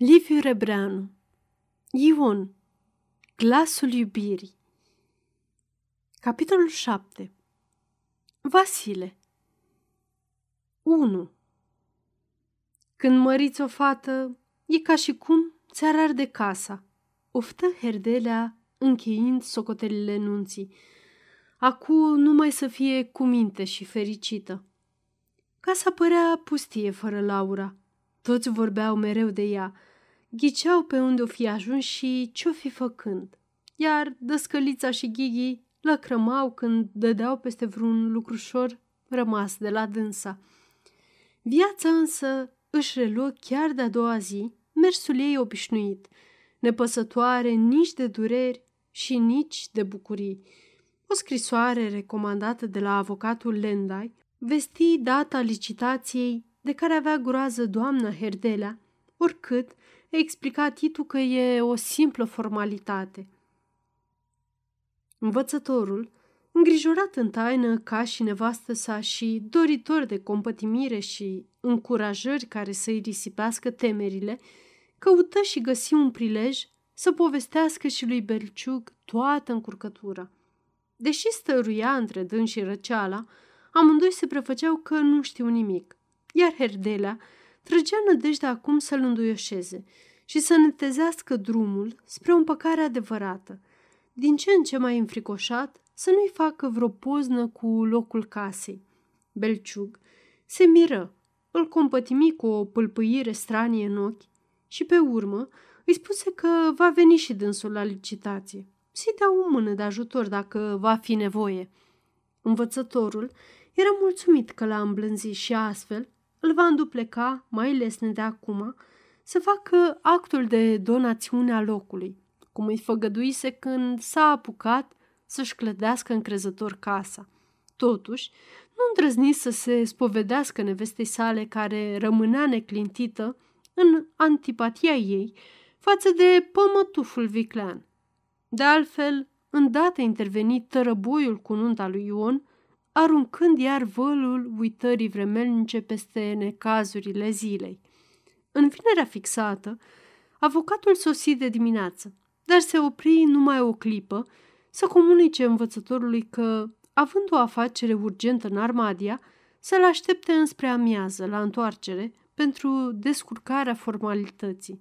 Liviu Rebreanu Ion Glasul iubirii Capitolul 7 Vasile 1 Când măriți o fată, e ca și cum ți-ar arde casa, oftă herdelea încheind socotelile nunții. Acu numai să fie cu minte și fericită. Casa părea pustie fără Laura. Toți vorbeau mereu de ea – ghiceau pe unde o fi ajuns și ce-o fi făcând. Iar dăscălița și Ghighi lăcrămau când dădeau peste vreun lucrușor rămas de la dânsa. Viața însă își reluă chiar de-a doua zi mersul ei obișnuit, nepăsătoare nici de dureri și nici de bucurii. O scrisoare recomandată de la avocatul Lendai vesti data licitației de care avea groază doamna Herdelea, oricât explica Titu că e o simplă formalitate. Învățătorul, îngrijorat în taină ca și nevastă sa și doritor de compătimire și încurajări care să-i risipească temerile, căută și găsi un prilej să povestească și lui Belciug toată încurcătura. Deși stăruia între dâns și răceala, amândoi se prefăceau că nu știu nimic, iar Herdelea trăgea nădejde acum să-l înduioșeze și să netezească drumul spre o împăcare adevărată, din ce în ce mai înfricoșat să nu-i facă vreo poznă cu locul casei. Belciug se miră, îl compătimi cu o pâlpâire stranie în ochi și pe urmă îi spuse că va veni și dânsul la licitație. Să-i dea o mână de ajutor dacă va fi nevoie. Învățătorul era mulțumit că l-a îmblânzit și astfel îl va îndupleca mai lesne de acum să facă actul de donațiune a locului, cum îi făgăduise când s-a apucat să-și clădească încrezător casa. Totuși, nu îndrăzni să se spovedească nevestei sale care rămânea neclintită în antipatia ei față de pămătuful viclean. De altfel, îndată interveni tărăboiul cu nunta lui Ion, aruncând iar vălul uitării vremelnice peste necazurile zilei. În vinerea fixată, avocatul sosi de dimineață, dar se opri numai o clipă să comunice învățătorului că, având o afacere urgentă în Armadia, să-l aștepte înspre amiază la întoarcere pentru descurcarea formalității.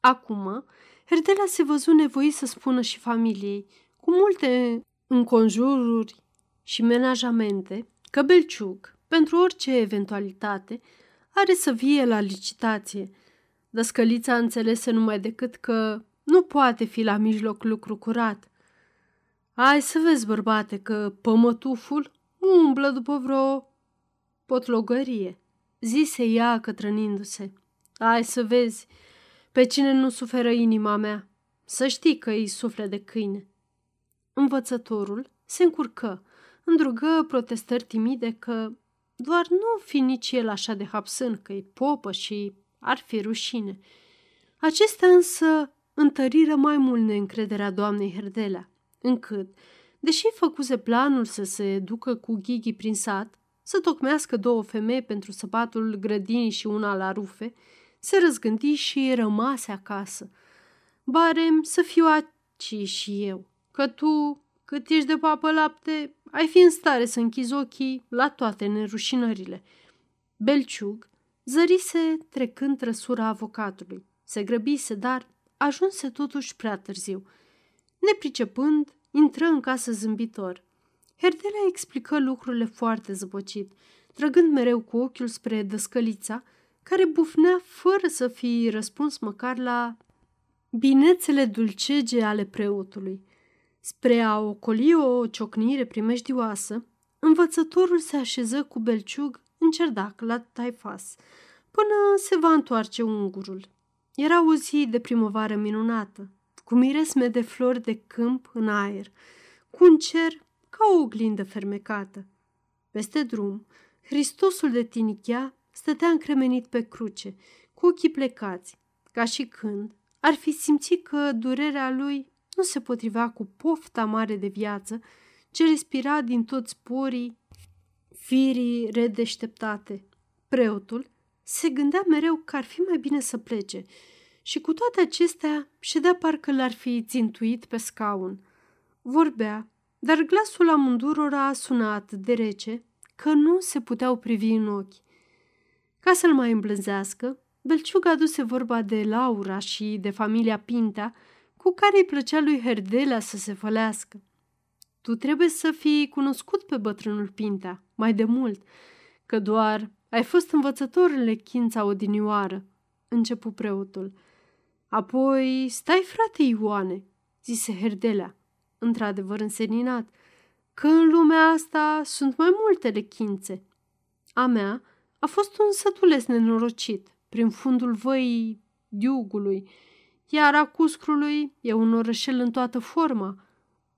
Acum, Herdela se văzu nevoit să spună și familiei, cu multe înconjururi și menajamente, că Belciug, pentru orice eventualitate, are să vie la licitație. Dăscălița înțelese numai decât că nu poate fi la mijloc lucru curat. Ai să vezi, bărbate, că pămătuful umblă după vreo potlogărie, zise ea cătrănindu-se. Ai să vezi, pe cine nu suferă inima mea, să știi că îi sufle de câine. Învățătorul se încurcă, îndrugă protestări timide că doar nu fi nici el așa de hapsân că e popă și ar fi rușine. Acestea însă întăriră mai mult neîncrederea doamnei Herdelea, încât, deși făcuse planul să se ducă cu Ghighi prin sat, să tocmească două femei pentru săpatul grădinii și una la rufe, se răzgândi și rămase acasă. Barem să fiu aci și eu, că tu, cât ești de papă lapte, ai fi în stare să închizi ochii la toate nerușinările. Belciug zărise trecând trăsura avocatului. Se grăbise, dar ajunse totuși prea târziu. Nepricepând, intră în casă zâmbitor. Herdela explică lucrurile foarte zăpăcit, trăgând mereu cu ochiul spre dăscălița, care bufnea fără să fi răspuns măcar la binețele dulcege ale preotului. Spre a ocoli o ciocnire primejdioasă, învățătorul se așeză cu belciug în cerdac la taifas, până se va întoarce ungurul. Era o zi de primăvară minunată, cu miresme de flori de câmp în aer, cu un cer ca o oglindă fermecată. Peste drum, Hristosul de tinichea stătea încremenit pe cruce, cu ochii plecați, ca și când ar fi simțit că durerea lui nu se potrivea cu pofta mare de viață ce respira din toți porii firii redeșteptate. Preotul se gândea mereu că ar fi mai bine să plece și cu toate acestea ședea parcă l-ar fi țintuit pe scaun. Vorbea, dar glasul amândurora a sunat de rece că nu se puteau privi în ochi. Ca să-l mai îmblânzească, Belciug aduse vorba de Laura și de familia Pinta, cu care îi plăcea lui Herdelea să se fălească. Tu trebuie să fii cunoscut pe bătrânul Pinta, mai de mult, că doar ai fost învățător în lechința odinioară, începu preotul. Apoi, stai frate Ioane, zise Herdelea, într-adevăr înseninat, că în lumea asta sunt mai multe lechințe. A mea a fost un sătules nenorocit, prin fundul văii diugului, iar a Cuscrului e un orășel în toată forma.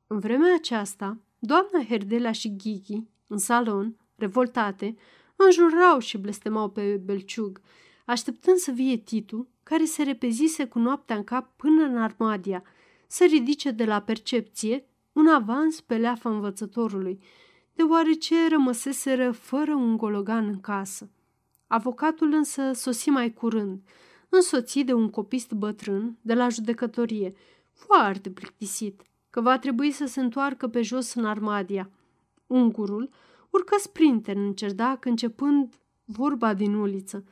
În vremea aceasta, doamna Herdelea și Ghighi, în salon, revoltate, înjurau și blestemau pe belciug, așteptând să vie Titu, care se repezise cu noaptea în cap până în Armadia, să ridice de la percepție un avans pe leafa învățătorului, deoarece rămăseseră fără un gologan în casă. Avocatul însă sosi mai curând, însoțit de un copist bătrân de la judecătorie, foarte plictisit, că va trebui să se întoarcă pe jos în Armadia. Ungurul urcă sprinten în cerdac începând vorba din uliță.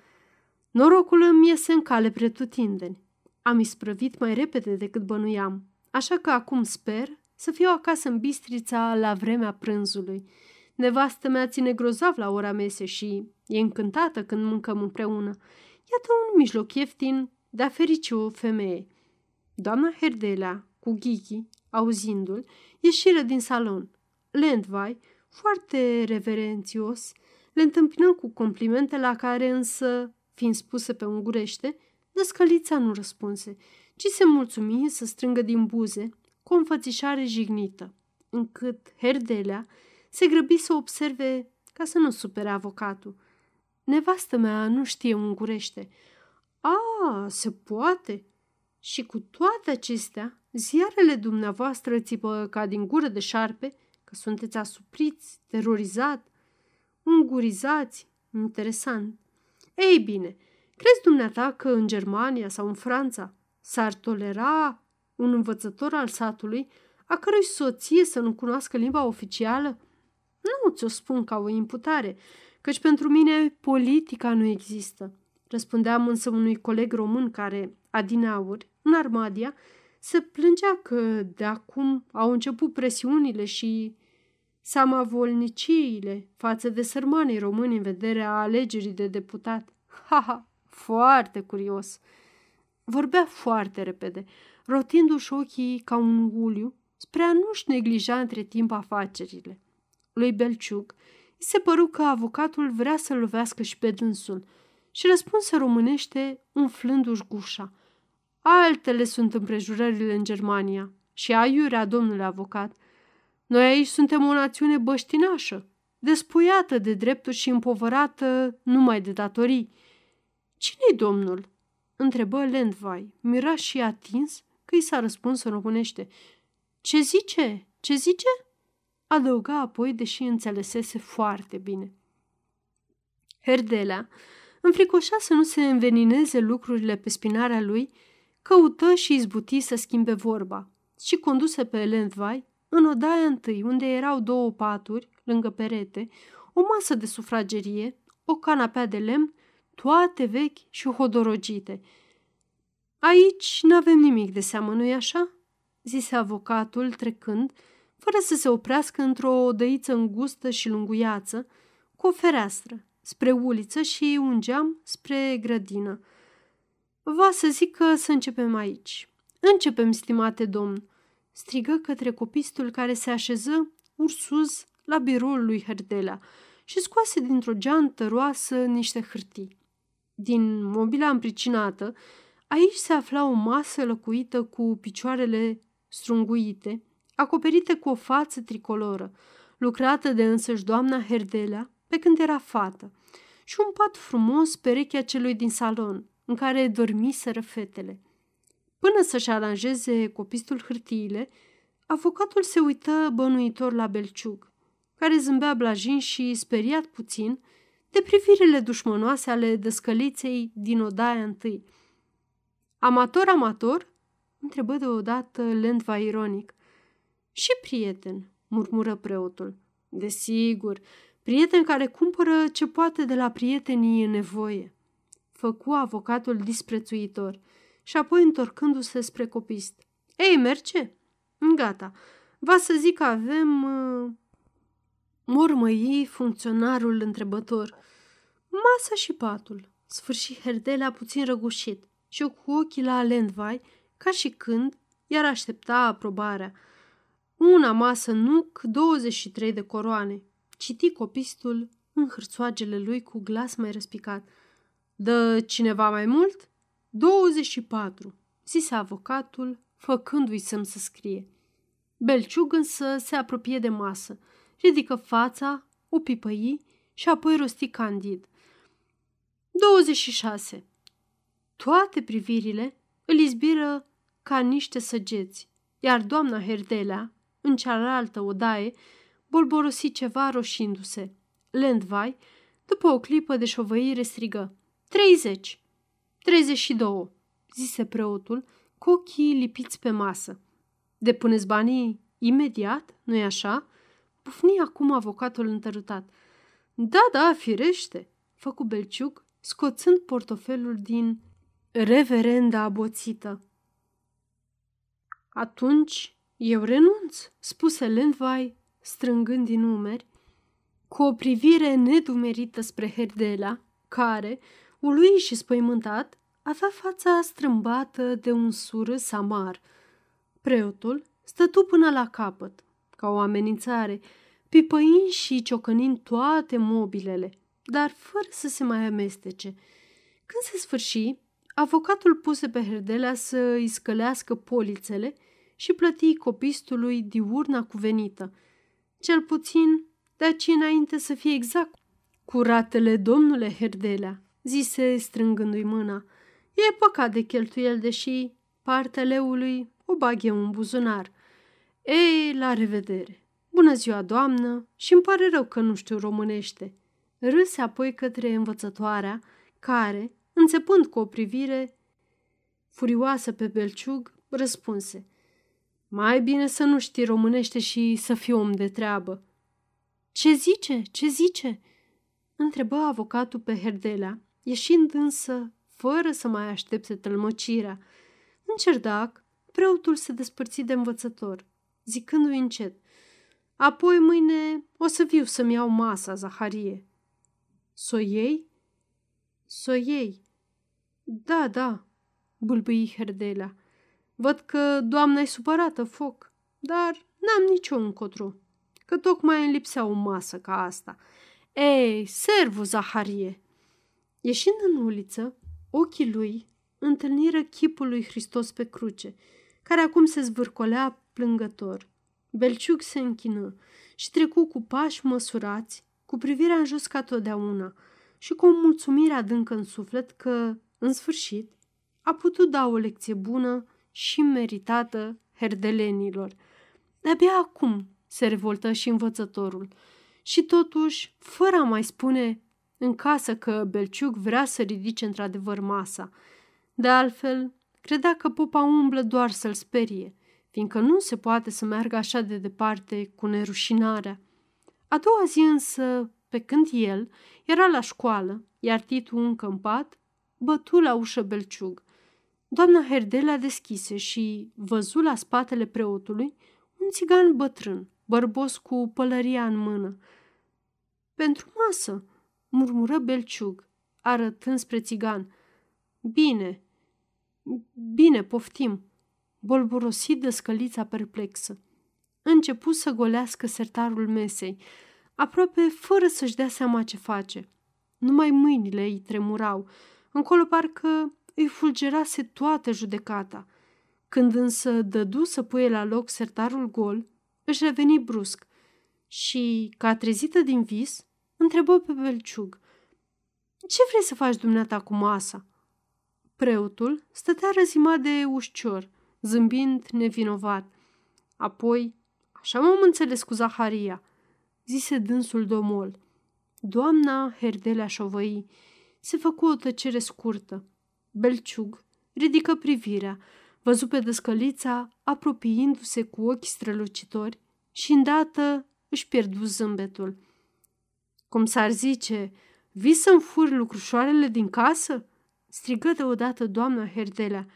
Norocul îmi iese în cale pretutindeni. Am isprăvit mai repede decât bănuiam, așa că acum sper să fiu acasă în Bistrița la vremea prânzului. Nevastă mea ține grozav la ora mese și e încântată când mâncăm împreună. Iată un mijloc ieftin de a ferici o femeie. Doamna Herdelea, cu Ghighi, auzindu-l, ieșiră din salon. Lendvai, foarte reverențios, le întâmpină cu complimente la care însă, fiind spuse pe ungurește, dăscălița nu răspunse, ci se mulțumi să strângă din buze cu o înfățișare jignită, încât Herdelea se grăbi să observe ca să nu supere avocatul. Nevastă mea nu știe ungurește. A, se poate! Și cu toate acestea, ziarele dumneavoastră țipă ca din gură de șarpe, că sunteți asupriți, terorizat, ungurizați. Interesant. Ei bine, crezi dumneata că în Germania sau în Franța s-ar tolera un învățător al satului a cărui soție să nu cunoască limba oficială? Nu ți-o spun ca o imputare, căci pentru mine politica nu există. Răspundeam însă unui coleg român care, adineauri, în Armadia, se plângea că de acum au început presiunile și samavolniciile față de sărmanii români în vederea alegerii de deputat. Ha, ha, foarte curios. Vorbea foarte repede, rotindu-și ochii ca un uliu spre a nu-și neglija între timp afacerile. Lui Belciuc îi se păru că avocatul vrea să lovească și pe dânsul și răspunse românește umflându-și gușa. Altele sunt împrejurările în Germania și aiurea, domnule avocat. Noi aici suntem o națiune băștinașă, despuiată de drepturi și împovărată numai de datorii. Cine-i domnul?" întrebă Lendvai, mirat și atins că i s-a răspuns în românește. Ce zice? Ce zice?" Adăuga apoi, deși înțelesese foarte bine. Herdelea, înfricoșa să nu se învenineze lucrurile pe spinarea lui, căută și izbuti să schimbe vorba și conduse pe Lendvai în odaia întâi, unde erau două paturi, lângă perete, o masă de sufragerie, o canapea de lemn, toate vechi și hodorogite. Aici nu avem nimic de seamă, nu-i așa?" zise avocatul trecând, fără să se oprească într-o odăiță îngustă și lunguiață, cu o fereastră, spre uliță și un geam spre grădină. Va să zic că să începem aici. Începem, stimate domn, strigă către copistul care se așeză ursuz la biroul lui Herdela și scoase dintr-o geantă roasă niște hârtii. Din mobila împricinată, aici se afla o masă lăcuită cu picioarele strunguite, acoperită cu o față tricoloră, lucrată de însăși doamna Herdelea pe când era fată, și un pat frumos perechea celui din salon, în care dormiseră fetele. Până să-și aranjeze copistul hârtiile, avocatul se uită bănuitor la Belciug, care zâmbea blajin și, speriat puțin, de privirile dușmănoase ale dăscăliței din odaia întâi. Amator, amator? întrebă deodată Lendva ironic. Și prieten, murmură preotul. Desigur, prieten care cumpără ce poate de la prietenii în nevoie. Făcu avocatul disprețuitor și apoi întorcându-se spre copist. Ei, merge? Gata. Va să zic că avem... Uh... Mormăi funcționarul întrebător. Masa și patul. Sfârși Herdelea puțin răgușit și cu ochii la Lendvai, ca și când iar aștepta aprobarea. Una masă nuc, 23 de coroane. Citi copistul în hârțoagele lui cu glas mai răspicat. Dă cineva mai mult? 24, zise avocatul, făcându-i să-mi să scrie. Belciug însă se apropie de masă, ridică fața, o pipăi și apoi rosti candid. 26. Toate privirile îl izbiră ca niște săgeți, iar doamna Herdelea, în cealaltă odaie, bolborosi ceva roșindu-se. Lendvai, după o clipă de șovăire, strigă. Treizeci! Treizeci și două! zise preotul, cu ochii lipiți pe masă. Depuneți banii imediat, nu-i așa? Pufni acum avocatul întărutat. Da, da, firește, făcu Belciuc, scoțând portofelul din reverenda aboțită. Atunci eu renunț, spuse Lendvai, strângând din umeri, cu o privire nedumerită spre Herdela, care, ului și spăimântat, avea fața strâmbată de un surâs amar. Preotul stătu până la capăt, ca o amenințare, pipăind și ciocănind toate mobilele, dar fără să se mai amestece. Când se sfârși, avocatul puse pe Herdelea să îi scălească polițele și plăti copistului diurna cuvenită. Cel puțin de aici înainte să fie exact curatele domnule Herdelea, zise strângându-i mâna. E păcat de cheltuiel, deși partea leului o bag eu în buzunar. Ei, la revedere! Bună ziua, doamnă, și îmi pare rău că nu știu românește. Râse apoi către învățătoarea, care, înțepând cu o privire furioasă pe belciug, răspunse. Mai bine să nu știi românește și să fii om de treabă. Ce zice? Ce zice?" întrebă avocatul pe Herdelea, ieșind însă fără să mai aștepte tălmăcirea. În cerdac, preotul se despărți de învățător, zicându-i încet, Apoi mâine o să viu să-mi iau masa, Zaharie. S-o iei? S-o iei. Da, da, bâlbâi Herdelea. Văd că doamna e supărată, foc, dar n-am nicio încotro, că tocmai îmi lipsea o masă ca asta. Ei, servu, Zaharie! Ieșind în uliță, ochii lui întâlniră chipul lui Hristos pe cruce, care acum se zvârcolea plângător. Belciug se închină și trecu cu pași măsurați, cu privirea în jos ca totdeauna și cu o mulțumire adâncă în suflet că, în sfârșit, a putut da o lecție bună și meritată herdelenilor. De-abia acum se revoltă și învățătorul și totuși, fără a mai spune în casă că Belciug vrea să ridice într-adevăr masa. De altfel, credea că popa umblă doar să-l sperie, fiindcă nu se poate să meargă așa de departe cu nerușinarea. A doua zi însă, pe când el era la școală, iar Titu încă în pat, bătu la ușă Belciug. Doamna Herdela deschise și văzu la spatele preotului un țigan bătrân, bărbos cu pălăria în mână. Pentru masă, murmură Belciug, arătând spre țigan. Bine, bine, poftim, bolborosit de scălița perplexă. Începu să golească sertarul mesei, aproape fără să-și dea seama ce face. Numai mâinile îi tremurau, încolo parcă îi fulgerase toată judecata. Când însă dădu să puie la loc sertarul gol, își reveni brusc și, ca trezită din vis, întrebă pe Belciug. Ce vrei să faci dumneata cu masa?" Preotul stătea răzimat de ușcior, zâmbind nevinovat. Apoi, așa m-am înțeles cu Zaharia, zise dânsul domol. Doamna Herdelea șovăi. Se făcu o tăcere scurtă. Belciug ridică privirea, văzu pe dăscălița apropiindu-se cu ochi strălucitori și îndată își pierdu zâmbetul. Cum s-ar zice, vii să-mi furi lucrușoarele din casă?" strigă deodată doamna Herdelea.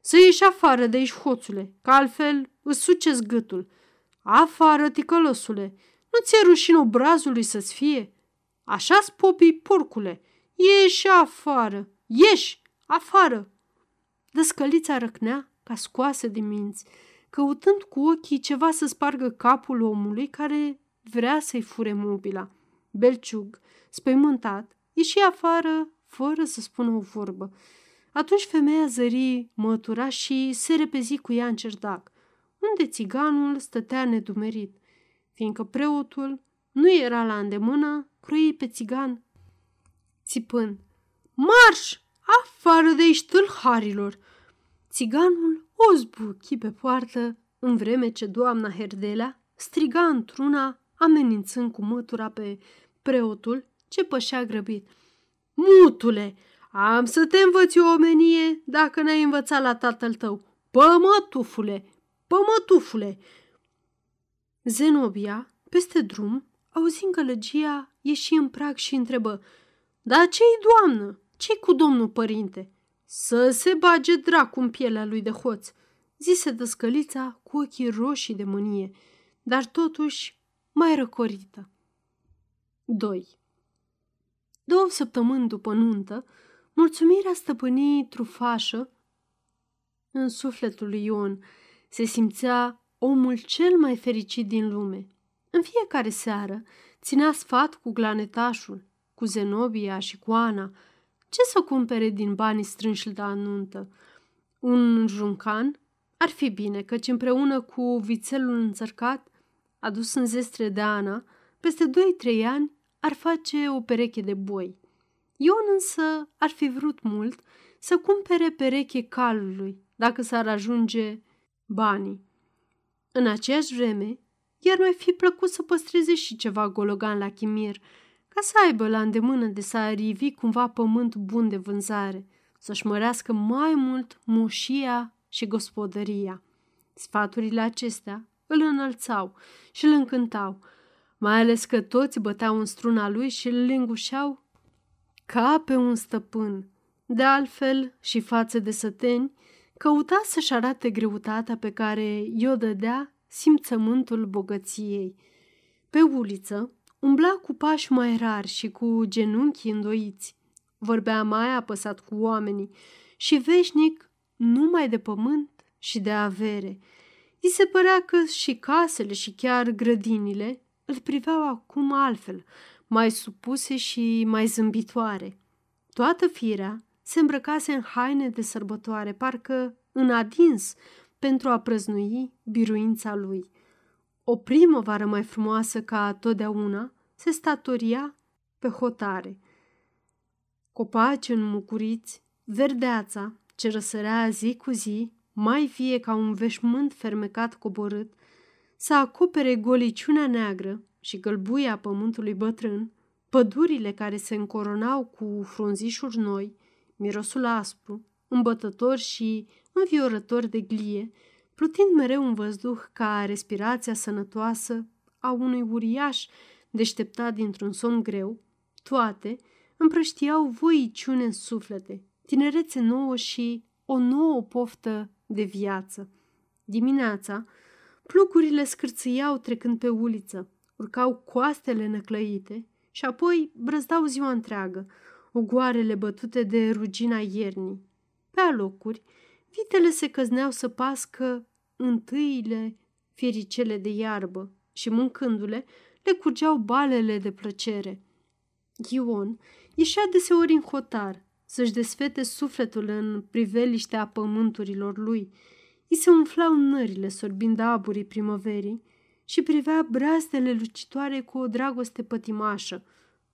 Să ieși afară de aici, hoțule, că altfel îți suceți gâtul. Afară, ticălăsule, nu ți-e rușine obrazului să-ți fie? Așa-s popii, porcule, ieși afară, ieși afară. Dăscălița răcnea ca scoasă din minți, căutând cu ochii ceva să spargă capul omului care vrea să-i fure mobila. Belciug, spăimântat, ieși afară fără să spună o vorbă. Atunci femeia zări mătura și se repezi cu ea în cerdac, unde țiganul stătea nedumerit, fiindcă preotul nu era la îndemână, croi pe țigan, țipând, Marș! Afară de aici, tâlharilor! Țiganul o zbuchi pe poartă, în vreme ce doamna Herdelea striga într-una, amenințând cu mătura pe preotul ce pășea grăbit. Mutule, am să te învăț o omenie dacă n-ai învățat la tatăl tău. Pămătufule, pămătufule! Zenobia, peste drum, auzind gălăgia, ieși în prag și întrebă, Da ce-i, doamnă? Ce cu domnul părinte?" Să se bage dracu în pielea lui de hoț, zise dăscălița cu ochii roșii de mânie, dar totuși mai răcorită. 2. Două săptămâni după nuntă, mulțumirea stăpânii trufașă în sufletul lui Ion. Se simțea omul cel mai fericit din lume. În fiecare seară ținea sfat cu glanetașul, cu Zenobia și cu Ana. Ce să cumpere din banii strânși la nuntă? Un juncan? Ar fi bine, căci împreună cu vițelul înțărcat, adus în zestre de Ana, peste doi-trei ani ar face o pereche de boi. Ion însă ar fi vrut mult să cumpere pereche calului, dacă s-ar ajunge banii. În aceeași vreme, iar mai fi plăcut să păstreze și ceva gologan la chimir, ca să aibă la îndemână de să arivi cumva pământ bun de vânzare, să-și mărească mai mult moșia și gospodăria. Sfaturile acestea îl înălțau și îl încântau, mai ales că toți băteau în struna lui și îl lingușeau ca pe un stăpân. De altfel, și față de săteni, căuta să-și arate greutatea pe care i-o dădea simțământul bogăției. Pe uliță, umbla cu pași mai rari și cu genunchi îndoiți. Vorbea mai apăsat cu oamenii și veșnic numai de pământ și de avere. I se părea că și casele și chiar grădinile îl priveau acum altfel, mai supuse și mai zâmbitoare. Toată firea se îmbrăcase în haine de sărbătoare, parcă în adins pentru a prăznui biruința lui. O primăvară mai frumoasă ca totdeauna se statoria pe hotare. Copaci înmucuriți, verdeața ce răsărea zi cu zi, mai vie ca un veșmânt fermecat coborât, să acopere goliciunea neagră și gălbuia pământului bătrân, pădurile care se încoronau cu frunzișuri noi, mirosul aspru, îmbătător și înviorător de glie, plutind mereu în văzduh ca respirația sănătoasă a unui uriaș deșteptat dintr-un somn greu, toate împrăștiau voiciune în suflete, tinerețe nouă și o nouă poftă de viață. Dimineața, plugurile scârțâiau trecând pe uliță, urcau coastele năclăite și apoi brăzdau ziua întreagă, ogoarele bătute de rugina iernii. Pe alocuri, vitele se căzneau să pască întâile fiericele de iarbă și, mâncându-le, le curgeau balele de plăcere. Ion ieșea deseori în hotar să-și desfete sufletul în priveliștea pământurilor lui. I se umflau nările sorbind aburii primăverii și privea brazdele lucitoare cu o dragoste pătimașă,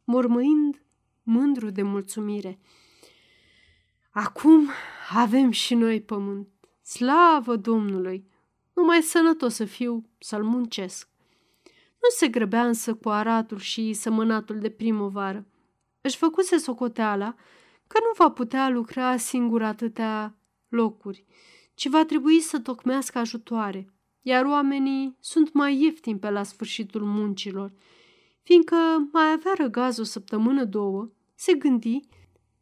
mormăind mândru de mulțumire. Acum avem și noi pământ. Slavă Domnului! Numai sănătos să fiu, să-l muncesc. Nu se grăbea însă cu aratul și sămânatul de primăvară. Își făcuse socoteala că nu va putea lucra singur atâtea locuri, ci va trebui să tocmească ajutoare, iar oamenii sunt mai ieftini pe la sfârșitul muncilor. Fiindcă mai avea răgaz o săptămână, două, se gândi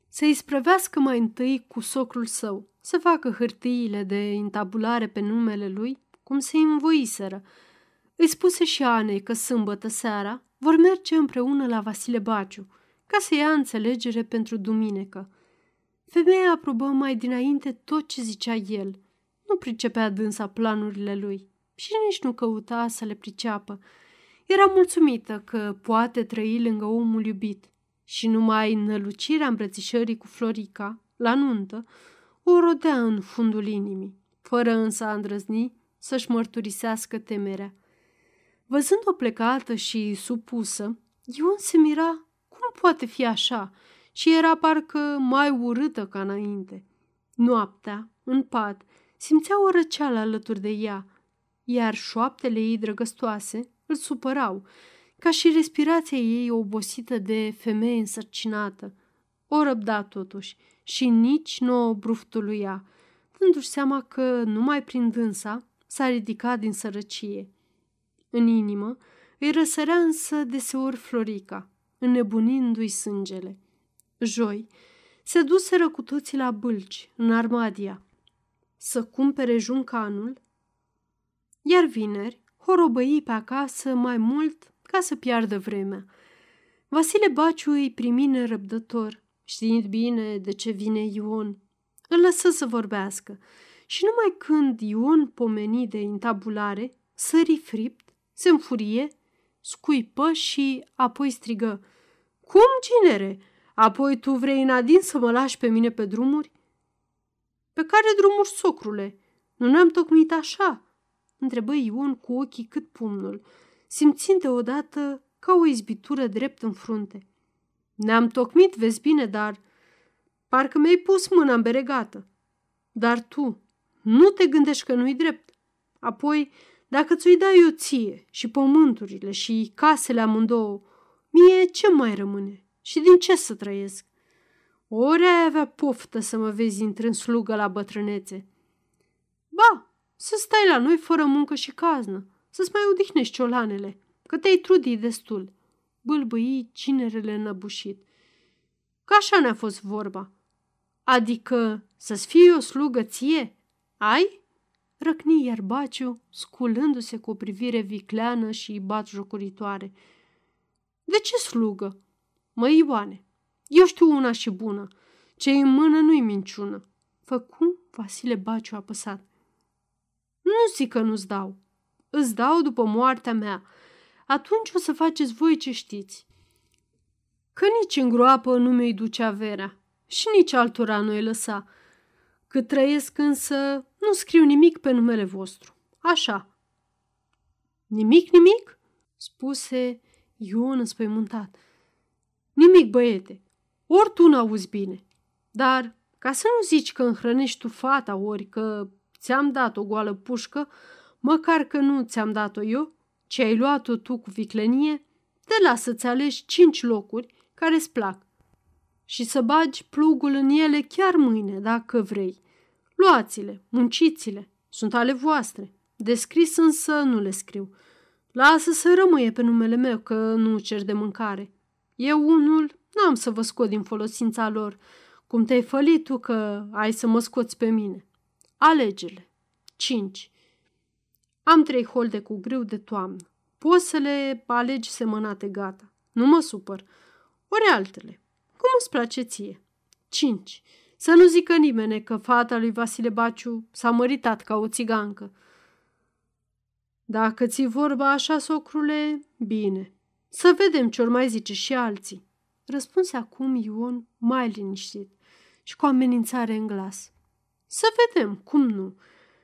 să îi sprăvească mai întâi cu socrul său, să facă hârtiile de intabulare pe numele lui, cum se învoiseră. Îi spuse și Anei că sâmbătă seara vor merge împreună la Vasile Baciu, ca să ia înțelegere pentru duminică. Femeia aprobă mai dinainte tot ce zicea el. Nu pricepea dânsa planurile lui și nici nu căuta să le priceapă. Era mulțumită că poate trăi lângă omul iubit și numai nălucirea îmbrățișării cu Florica, la nuntă, o rodea în fundul inimii, fără însă a îndrăzni să-și mărturisească temerea. Văzând-o plecată și supusă, Ion se mira cum poate fi așa și era parcă mai urâtă ca înainte. Noaptea, în pat, simțea o răceală alături de ea, iar șoaptele ei drăgăstoase îl supărau, ca și respirația ei obosită de femeie însărcinată. O răbda totuși și nici nu o bruftuluia, dându-și seama că numai prin dânsa s-a ridicat din sărăcie. În inimă îi răsărea însă deseori Florica, înnebunindu-i sângele. Joi, se duseră cu toții la bâlci, în Armadia, să cumpere juncanul, iar vineri horobăi pe acasă mai mult ca să piardă vremea. Vasile Baciu îi primi nerăbdător, știind bine de ce vine Ion. Îl lăsă să vorbească și numai când Ion pomeni de intabulare, sări fript, se înfurie, scuipă și apoi strigă. Cum, ginere? Apoi tu vrei în adin să mă lași pe mine pe drumuri? Pe care drumuri, socrule? Nu ne-am tocmit așa?" întrebă Ion cu ochii cât pumnul, simțind deodată ca o izbitură drept în frunte. Ne-am tocmit, vezi bine, dar parcă mi-ai pus mâna în beregată. Dar tu nu te gândești că nu-i drept. Apoi, dacă ți-o dai eu ție și pământurile și casele amândouă, mie ce mai rămâne? Și din ce să trăiesc? Ori ai avea poftă să mă vezi intrând slugă la bătrânețe. Ba, să stai la noi fără muncă și caznă, să-ți mai odihnești ciolanele, că te-ai trudit destul. Bâlbâi cinerele înăbușit. Că așa ne-a fost vorba. Adică să-ți fie o slugă ție? Ai? Răcni iar Baciu, sculându-se cu o privire vicleană și batjocuritoare. De ce slugă? Măi, Ioane, eu știu una și bună. ce în mână nu-i minciună. Făcu Vasile Baciu apăsat. Nu zic că nu-ți dau. Îți dau după moartea mea. Atunci o să faceți voi ce știți. Că nici în groapă nu mi-i duce averea și nici altora nu-i lăsa. Cât trăiesc însă, nu scriu nimic pe numele vostru. Așa. Nimic, nimic? spuse Ion înspăimântat. Nimic, băiete, ori tu n-auzi bine. Dar, ca să nu zici că înhrănești tu fata, ori că ți-am dat o goală pușcă, măcar că nu ți-am dat-o eu, ce ai luat-o tu cu viclenie, te las să-ți alegi cinci locuri care îți plac și să bagi plugul în ele chiar mâine, dacă vrei. Luați-le, munciți-le, sunt ale voastre. Descris însă nu le scriu. Lasă să rămâie pe numele meu, că nu cer de mâncare. Eu unul n-am să vă scot din folosința lor, cum te-ai fălit tu că ai să mă scoți pe mine. Alegele. 5. Am trei holde cu grâu de toamnă. Poți să le alegi semănate gata. Nu mă supăr. Ori altele. Cum îți place ție? 5. Să nu zică nimeni că fata lui Vasile Baciu s-a măritat ca o țigancă. Dacă ți vorba așa, socrule, bine. Să vedem ce-or mai zice și alții. Răspunse acum Ion mai liniștit și cu amenințare în glas. Să vedem, cum nu,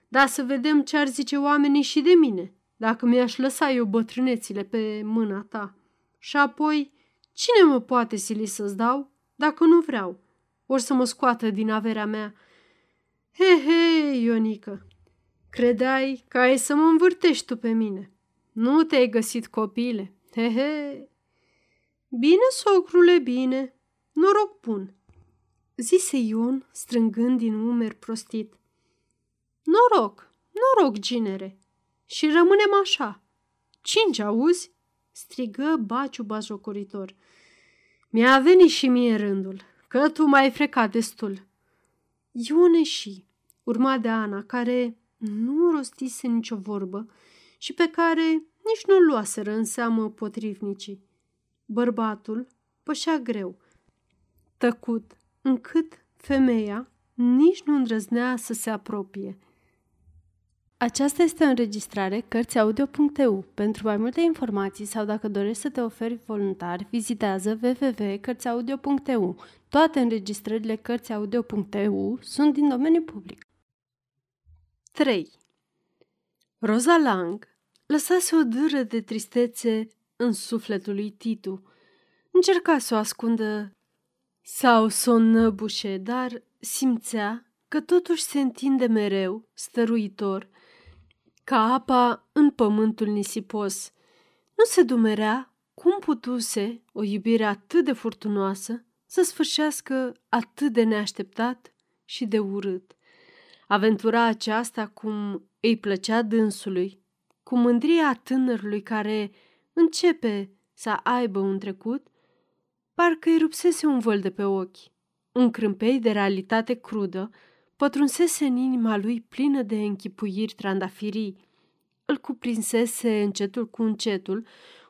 dar să vedem ce ar zice oamenii și de mine, dacă mi-aș lăsa eu bătrânețile pe mâna ta. Și apoi, cine mă poate sili să-ți dau, dacă nu vreau, ori să mă scoată din averea mea? He, he, Ionică, credeai că ai să mă învârtești tu pe mine. Nu te-ai găsit, copile. He, he. Bine, socrule, bine. Noroc bun, zise Ion, strângând din umeri prostit. Noroc, noroc, ginere. Și rămânem așa. Cinci, auzi? strigă baciu bajocoritor. Mi-a venit și mie rândul, că tu mai ai frecat destul. Ione și, urma de Ana, care nu rostise nicio vorbă și pe care nici nu luaseră în seamă potrivnicii. Bărbatul pășea greu, tăcut, încât femeia nici nu îndrăznea să se apropie. Aceasta este o înregistrare Cărțiaudio.eu. Pentru mai multe informații sau dacă dorești să te oferi voluntar, vizitează www.cărțiaudio.eu. Toate înregistrările Cărțiaudio.eu sunt din domeniu public. 3. Rosa Lang lăsase o dâră de tristețe în sufletul lui Titu. Încerca să o ascundă sau să o năbușe, dar simțea că totuși se întinde mereu, stăruitor, ca apa în pământul nisipos. Nu se dumerea cum putuse o iubire atât de furtunoasă să sfârșească atât de neașteptat și de urât. Aventura aceasta cum îi plăcea dânsului, cu mândria tânărului care începe să aibă un trecut, parcă îi rupsese un văl de pe ochi. Un crâmpei de realitate crudă pătrunsese în inima lui plină de închipuiri trandafirii. Îl cuprinsese încetul cu încetul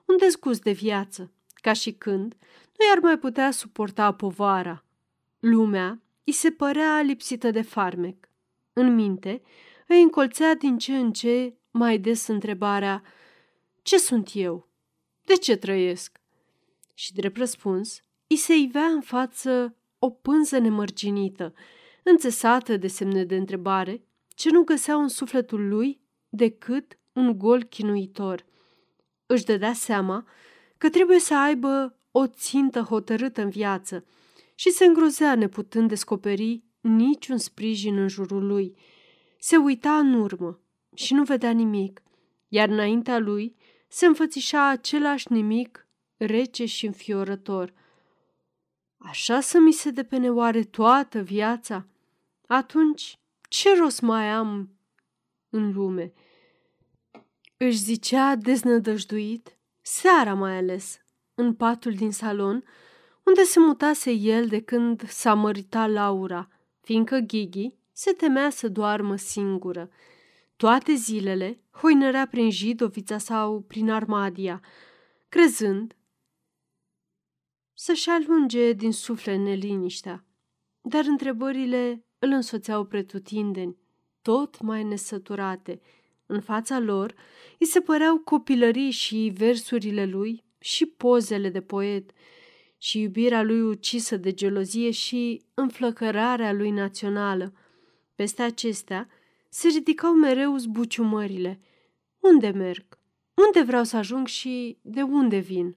un dezgust de viață, ca și când nu i-ar mai putea suporta povara. Lumea îi se părea lipsită de farmec. În minte îi încolțea din ce în ce mai des întrebarea Ce sunt eu? De ce trăiesc? Și drept răspuns, îi se ivea în față o pânză nemărginită, înțesată de semne de întrebare, ce nu găseau în sufletul lui decât un gol chinuitor. Își dădea seama că trebuie să aibă o țintă hotărâtă în viață și se îngrozea neputând descoperi niciun sprijin în jurul lui. Se uita în urmă și nu vedea nimic, iar înaintea lui se înfățișa același nimic rece și înfiorător. Așa să mi se depene oare toată viața? Atunci, ce rost mai am în lume? Își zicea deznădăjduit, seara mai ales, în patul din salon, unde se mutase el de când s-a măritat Laura, fiindcă Ghighi se temea să doarmă singură. Toate zilele hoinărea prin Jidovița sau prin Armadia, crezând să-și alunge din suflet neliniștea. Dar întrebările îl însoțeau pretutindeni, tot mai nesăturate. În fața lor îi se păreau copilării și versurile lui și pozele de poet și iubirea lui ucisă de gelozie și înflăcărarea lui națională. Peste acestea se ridicau mereu zbuciumările. Unde merg? Unde vreau să ajung și de unde vin?"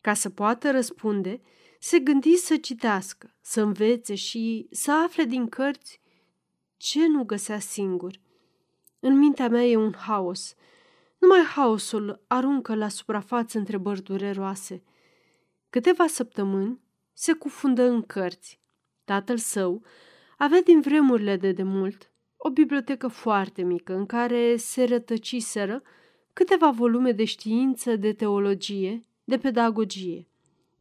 Ca să poată răspunde, se gândi să citească, să învețe și să afle din cărți ce nu găsea singur. În mintea mea e un haos. Numai haosul aruncă la suprafață întrebări dureroase. Câteva săptămâni se cufundă în cărți. Tatăl său avea din vremurile de demult o bibliotecă foarte mică în care se rătăciseră câteva volume de știință, de teologie de pedagogie.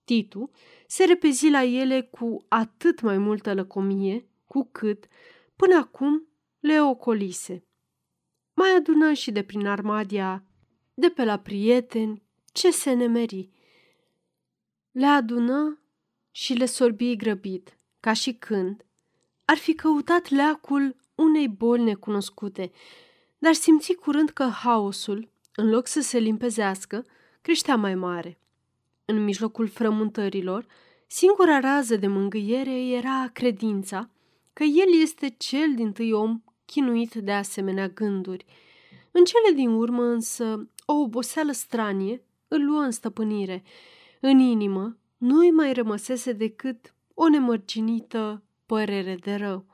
Titu se repezi la ele cu atât mai multă lăcomie, cu cât, până acum, le ocolise. Mai adună și de prin armadia, de pe la prieteni, ce se nemeri. Le adună și le sorbi grăbit, ca și când ar fi căutat leacul unei boli necunoscute, dar simți curând că haosul, în loc să se limpezească, creștea mai mare. În mijlocul frământărilor, singura rază de mângâiere era credința că el este cel din tâi om chinuit de asemenea gânduri. În cele din urmă însă, o oboseală stranie îl luă în stăpânire. În inimă nu-i mai rămăsese decât o nemărginită părere de rău.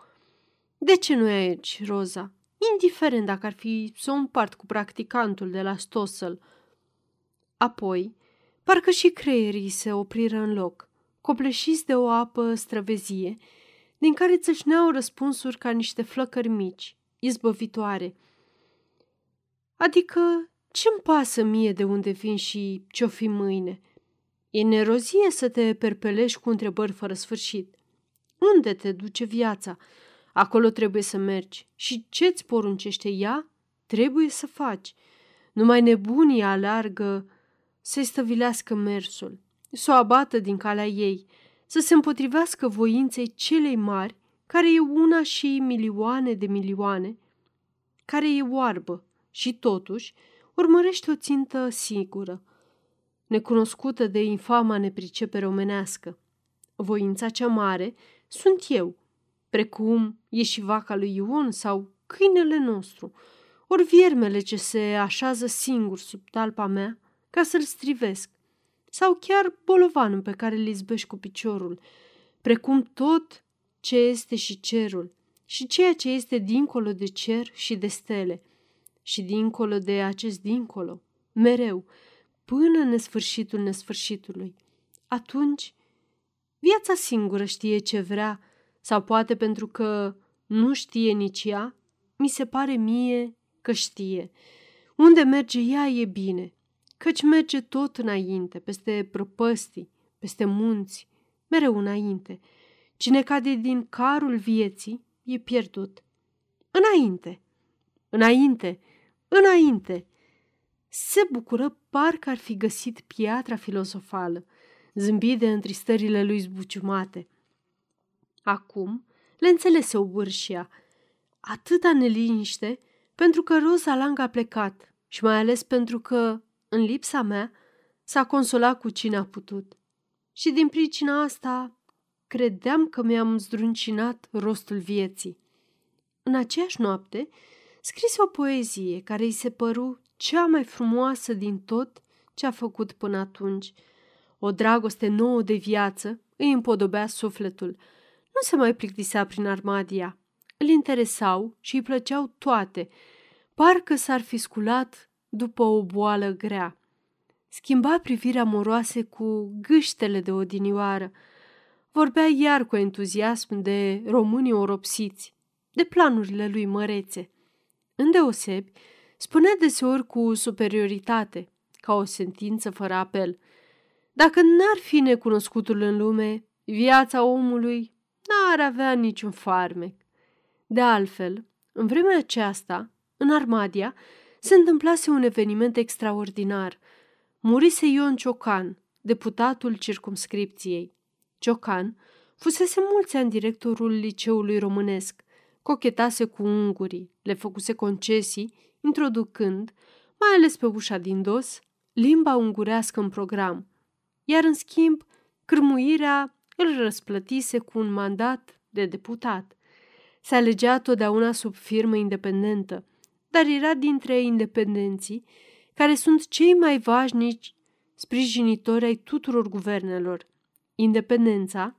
De ce nu e aici, Roza? indiferent dacă ar fi să o împart cu practicantul de la Stossel. Apoi, parcă și creierii se opriră în loc, copleșiți de o apă străvezie, din care țâșneau răspunsuri ca niște flăcări mici, izbăvitoare. Adică, ce-mi pasă mie de unde vin și ce-o fi mâine? E nerozie să te perpelești cu întrebări fără sfârșit. Unde te duce viața? Acolo trebuie să mergi și ce-ți poruncește ea, trebuie să faci. Numai nebunii alargă să-i stăvilească mersul, să o abată din calea ei, să se împotrivească voinței celei mari, care e una și milioane de milioane, care e oarbă și totuși urmărește o țintă sigură, necunoscută de infama nepricepere omenească. Voința cea mare sunt eu, precum e și vaca lui Ion sau câinele nostru, ori viermele ce se așează singur sub talpa mea ca să-l strivesc, sau chiar bolovanul pe care îl izbești cu piciorul, precum tot ce este și cerul și ceea ce este dincolo de cer și de stele și dincolo de acest dincolo, mereu, până în nesfârșitul nesfârșitului. Atunci, viața singură știe ce vrea, sau poate pentru că nu știe nici ea, mi se pare mie că știe. Unde merge ea e bine, căci merge tot înainte, peste prăpăstii, peste munți, mereu înainte. Cine cade din carul vieții e pierdut. Înainte, înainte, înainte. Se bucură parcă ar fi găsit piatra filozofală, zâmbit de întristările lui zbuciumate. Acum le înțelese obârșia. Atâta neliniște pentru că Rosa Lang a plecat și mai ales pentru că, în lipsa mea, s-a consolat cu cine a putut. Și din pricina asta credeam că mi-am zdruncinat rostul vieții. În aceeași noapte, scrise o poezie care îi se păru cea mai frumoasă din tot ce a făcut până atunci. O dragoste nouă de viață îi împodobea sufletul. Nu se mai plictisea prin armadia. Îl interesau și îi plăceau toate. Parcă s-ar fi sculat după o boală grea. Schimba privirea amoroase cu gâștele de odinioară. Vorbea iar cu entuziasm de românii oropsiți, de planurile lui mărețe. Îndeosebi, spunea deseori cu superioritate, ca o sentință fără apel. Dacă n-ar fi necunoscutul în lume, viața omului n-ar avea niciun farmec. De altfel, în vremea aceasta, în Armadia, se întâmplase un eveniment extraordinar. Murise Ion Ciocan, deputatul circumscripției. Ciocan fusese mulți ani directorul liceului românesc, cochetase cu ungurii, le făcuse concesii, introducând, mai ales pe ușa din dos, limba ungurească în program, iar în schimb, cârmuirea îl răsplătise cu un mandat de deputat. Se alegea totdeauna sub firmă independentă, dar era dintre independenții care sunt cei mai vașnici sprijinitori ai tuturor guvernelor. Independența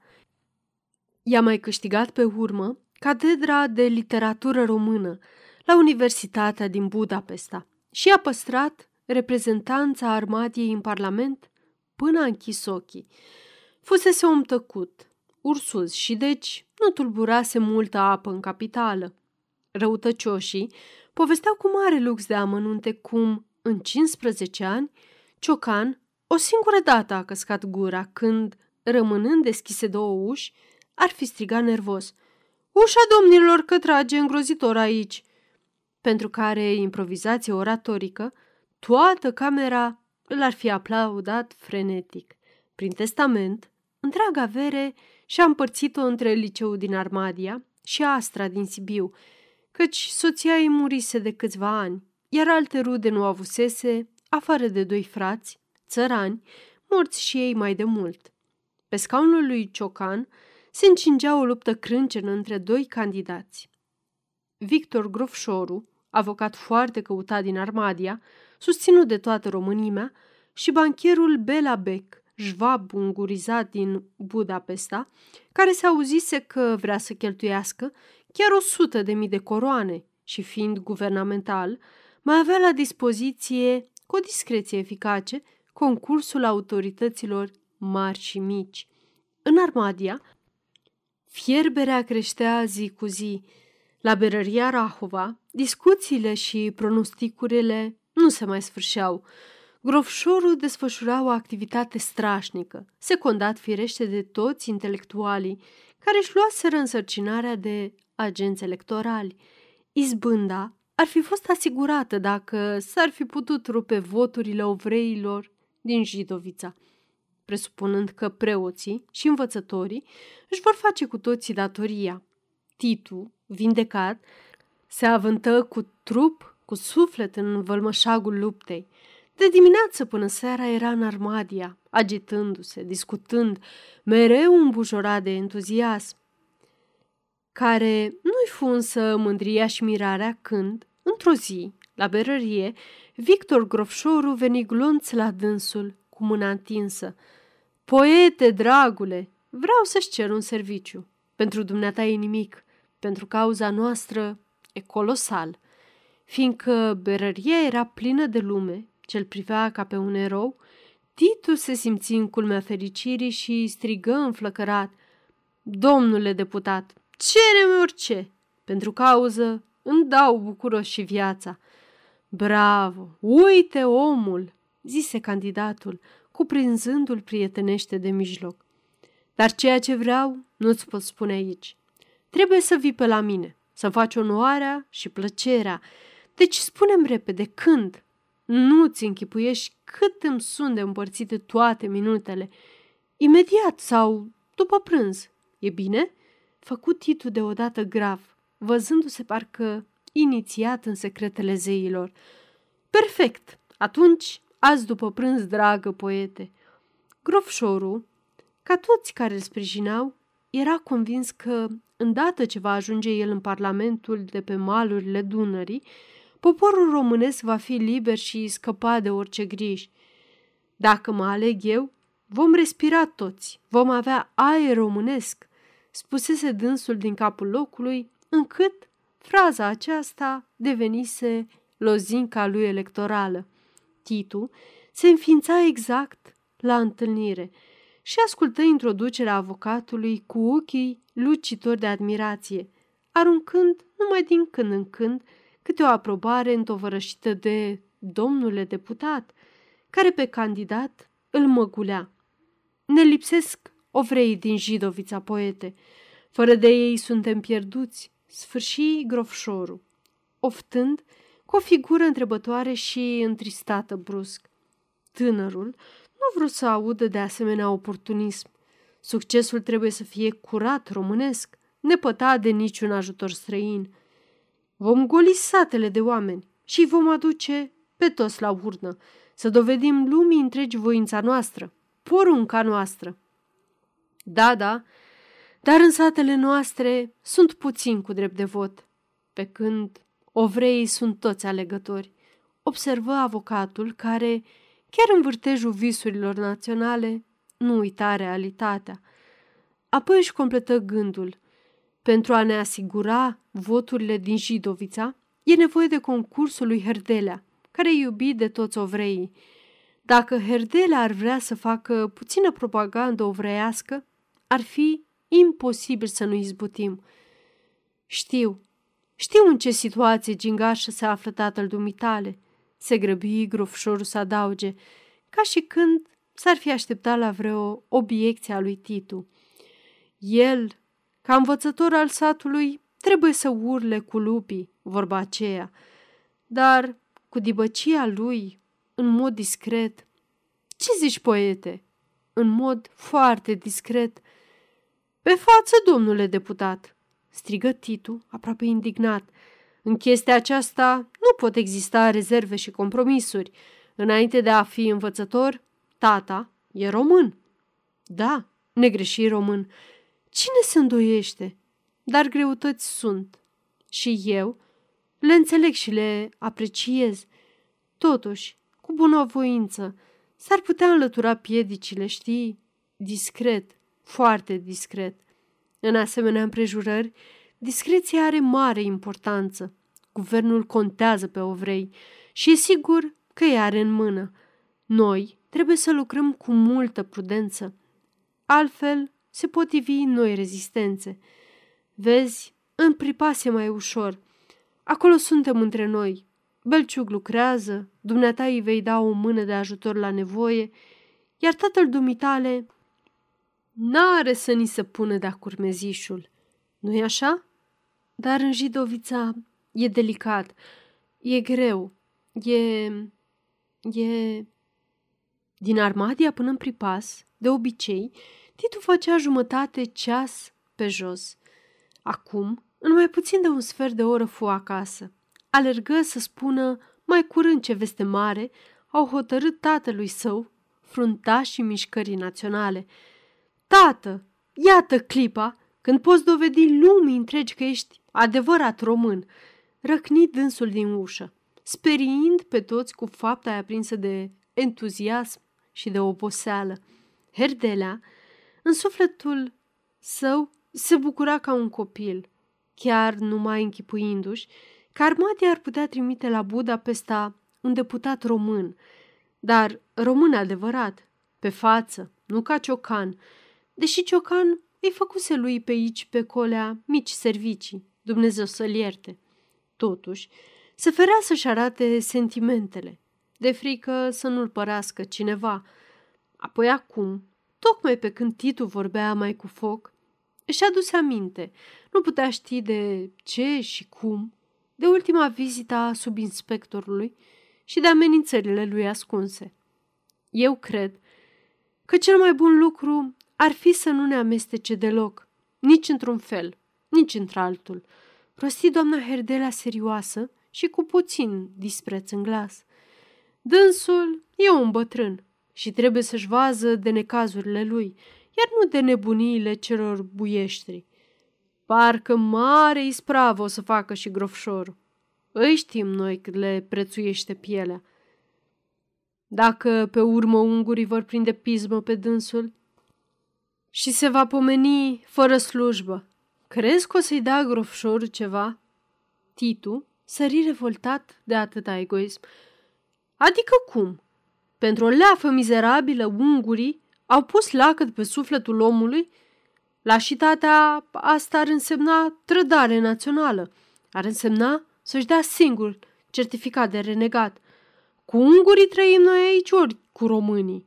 i-a mai câștigat pe urmă catedra de literatură română la Universitatea din Budapesta și a păstrat reprezentanța armadiei în Parlament până a închis ochii. Fusese om tăcut, ursus și deci nu tulburase multă apă în capitală. Răutăcioșii povesteau cu mare lux de amănunte cum, în 15 ani, Ciocan o singură dată a căscat gura când, rămânând deschise două uși, ar fi strigat nervos. Ușa domnilor că trage îngrozitor aici! Pentru care improvizație oratorică, toată camera l-ar fi aplaudat frenetic. Prin testament, întreaga avere și-a împărțit-o între liceul din Armadia și Astra din Sibiu, căci soția ei murise de câțiva ani, iar alte rude nu avusese, afară de doi frați, țărani, morți și ei mai de mult. Pe scaunul lui Ciocan se încingea o luptă crâncenă între doi candidați. Victor Grofșoru, avocat foarte căutat din Armadia, susținut de toată Românimea, și bancherul Bela Beck, jvab ungurizat din Budapesta, care se auzise că vrea să cheltuiască chiar o sută de mii de coroane și fiind guvernamental, mai avea la dispoziție, cu o discreție eficace, concursul autorităților mari și mici. În Armadia, fierberea creștea zi cu zi. La berăria Rahova, discuțiile și pronosticurile nu se mai sfârșeau. Grofșorul desfășura o activitate strașnică, secundat firește de toți intelectualii care își luaseră însărcinarea de agenți electorali. Izbânda ar fi fost asigurată dacă s-ar fi putut rupe voturile ovreilor din Jidovița, presupunând că preoții și învățătorii își vor face cu toții datoria. Titu, vindecat, se avântă cu trup, cu suflet în vălmășagul luptei. De dimineață până seara era în armadia, agitându-se, discutând, mereu îmbujorat de entuziasm care nu-i fu însă mândria și mirarea când, într-o zi, la berărie, Victor Grofșoru veni glonț la dânsul, cu mâna întinsă. Poete, dragule, vreau să-și cer un serviciu. Pentru dumneata e nimic, pentru cauza noastră e colosal. Fiindcă berăria era plină de lume, cel privea ca pe un erou, Titu se simți în culmea fericirii și strigă înflăcărat. Domnule deputat, Cere-mi orice. Pentru cauză îmi dau bucuros și viața. Bravo! Uite omul! zise candidatul, cuprinzându-l prietenește de mijloc. Dar ceea ce vreau nu-ți pot spune aici. Trebuie să vii pe la mine, să faci onoarea și plăcerea. Deci spunem repede, când? Nu-ți închipuiești cât îmi sunt de împărțite toate minutele. Imediat sau după prânz. E bine?" Făcut Titu deodată grav, văzându-se parcă inițiat în secretele zeilor. Perfect! Atunci, azi după prânz, dragă poete! Grofșorul, ca toți care îl sprijinau, era convins că, îndată ce va ajunge el în parlamentul de pe malurile Dunării, poporul românesc va fi liber și scăpa de orice griji. Dacă mă aleg eu, vom respira toți, vom avea aer românesc, spusese dânsul din capul locului, încât fraza aceasta devenise lozinca lui electorală. Titu se înființa exact la întâlnire și ascultă introducerea avocatului cu ochii lucitori de admirație, aruncând numai din când în când câte o aprobare întovărășită de domnule deputat, care pe candidat îl măgulea. Ne lipsesc ovrei din Jidovița, poete. Fără de ei suntem pierduți, sfârși grofșorul, oftând cu o figură întrebătoare și întristată brusc. Tânărul nu vrut să audă de asemenea oportunism. Succesul trebuie să fie curat românesc, nepătat de niciun ajutor străin. Vom goli satele de oameni și vom aduce pe toți la urnă, să dovedim lumii întregi voința noastră, porunca noastră. Da, da, dar în satele noastre sunt puțini cu drept de vot, pe când ovreii sunt toți alegători, observă avocatul care, chiar în vârtejul visurilor naționale, nu uita realitatea. Apoi își completă gândul. Pentru a ne asigura voturile din Jidovița, e nevoie de concursul lui Herdelea, care e iubit de toți ovreii. Dacă Herdelea ar vrea să facă puțină propagandă ovreiască, ar fi imposibil să nu izbutim. Știu, știu în ce situație gingașă se află tatăl dumitale, se grăbi grofșorul să adauge, ca și când s-ar fi așteptat la vreo obiecție a lui Titu. El, ca învățător al satului, trebuie să urle cu lupii, vorba aceea, dar cu dibăcia lui, în mod discret. Ce zici, poete? În mod foarte discret, pe față, domnule deputat!" strigă Titu, aproape indignat. În chestia aceasta nu pot exista rezerve și compromisuri. Înainte de a fi învățător, tata e român. Da, negreșit român. Cine se îndoiește? Dar greutăți sunt. Și eu le înțeleg și le apreciez. Totuși, cu bunăvoință, s-ar putea înlătura piedicile, știi, discret, foarte discret. În asemenea împrejurări, discreția are mare importanță. guvernul contează pe ovrei și e sigur că îi are în mână. Noi trebuie să lucrăm cu multă prudență. Altfel, se pot ivi noi rezistențe. Vezi, în pripas e mai ușor. Acolo suntem între noi. Belciug lucrează, dumneata îi vei da o mână de ajutor la nevoie, iar tatăl dumitale n-are să ni se pună de-a curmezișul. Nu-i așa? Dar în Jidovița e delicat, e greu, e... e... Din Armadia până în Pripas, de obicei, Titu făcea jumătate ceas pe jos. Acum, în mai puțin de un sfert de oră fu acasă. Alergă să spună mai curând ce veste mare au hotărât tatălui său, fruntașii mișcării naționale. Tată, iată clipa când poți dovedi lumii întregi că ești adevărat român, răcnit dânsul din ușă, speriind pe toți cu fapta aia prinsă de entuziasm și de oboseală. Herdelea, în sufletul său, se bucura ca un copil, chiar numai închipuindu-și că Armadia ar putea trimite la Budapesta un deputat român, dar român adevărat, pe față, nu ca ciocan, deși ciocan îi făcuse lui pe aici, pe colea, mici servicii, Dumnezeu să-l ierte. Totuși, se ferea să-și arate sentimentele, de frică să nu-l părască cineva. Apoi acum, tocmai pe când Titu vorbea mai cu foc, își aduse aminte, nu putea ști de ce și cum, de ultima vizită a subinspectorului și de amenințările lui ascunse. Eu cred că cel mai bun lucru ar fi să nu ne amestece deloc, nici într-un fel, nici într-altul. Rosti doamna Herdela serioasă și cu puțin dispreț în glas. Dânsul e un bătrân și trebuie să-și vază de necazurile lui, iar nu de nebuniile celor buieștri. Parcă mare ispravă o să facă și grofșorul. Îi știm noi cât le prețuiește pielea. Dacă pe urmă ungurii vor prinde pismă pe dânsul și se va pomeni fără slujbă, crezi că o să-i dea grofșorul ceva? Titu sări revoltat de atâta egoism. Adică cum? Pentru o leafă mizerabilă, ungurii au pus lacăt pe sufletul omului? Lașitatea asta ar însemna trădare națională. Ar însemna să-și dea singur certificat de renegat. Cu ungurii trăim noi aici ori cu românii.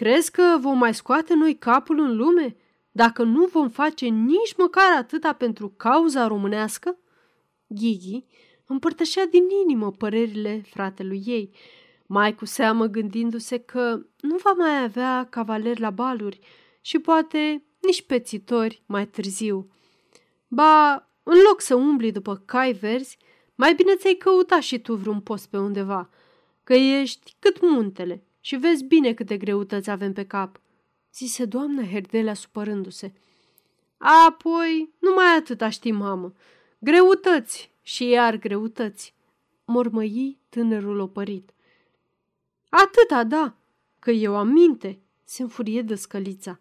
Crezi că vom mai scoate noi capul în lume dacă nu vom face nici măcar atâta pentru cauza românească? Ghighi împărtășea din inimă părerile fratelui ei, mai cu seamă gândindu-se că nu va mai avea cavaleri la baluri și poate nici pețitori mai târziu. Ba, în loc să umbli după cai verzi, mai bine ți-ai căuta și tu vreun post pe undeva, că ești cât muntele și vezi bine câte greutăți avem pe cap, zise doamna Herdelea supărându-se. Apoi, numai atâta știi, mamă, greutăți și iar greutăți, mormăi tânărul opărit. Atâta, da, că eu am minte, se înfurie dăscălița.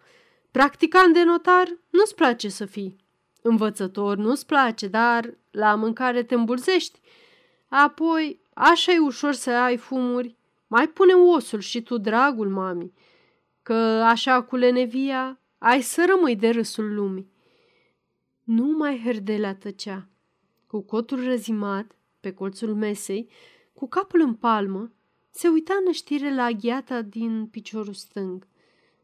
Practicant de notar nu-ți place să fii. Învățător nu-ți place, dar la mâncare te îmbulzești. Apoi, așa e ușor să ai fumuri. Mai pune osul și tu, dragul mami, că așa cu lenevia ai să rămâi de râsul lumii. Nu mai herdelea tăcea. Cu cotul răzimat, pe colțul mesei, cu capul în palmă, se uita în știre la gheata din piciorul stâng.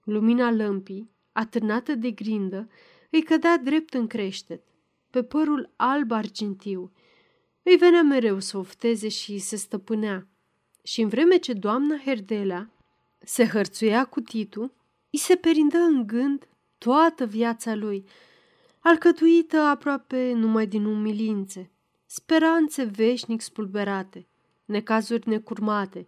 Lumina lămpii, atârnată de grindă, îi cădea drept în creștet, pe părul alb argintiu. Îi venea mereu să ofteze și se stăpânea. Și în vreme ce doamna Herdelea se hărțuia cu Titu, îi se perindă în gând toată viața lui, alcătuită aproape numai din umilințe, speranțe veșnic spulberate, necazuri necurmate,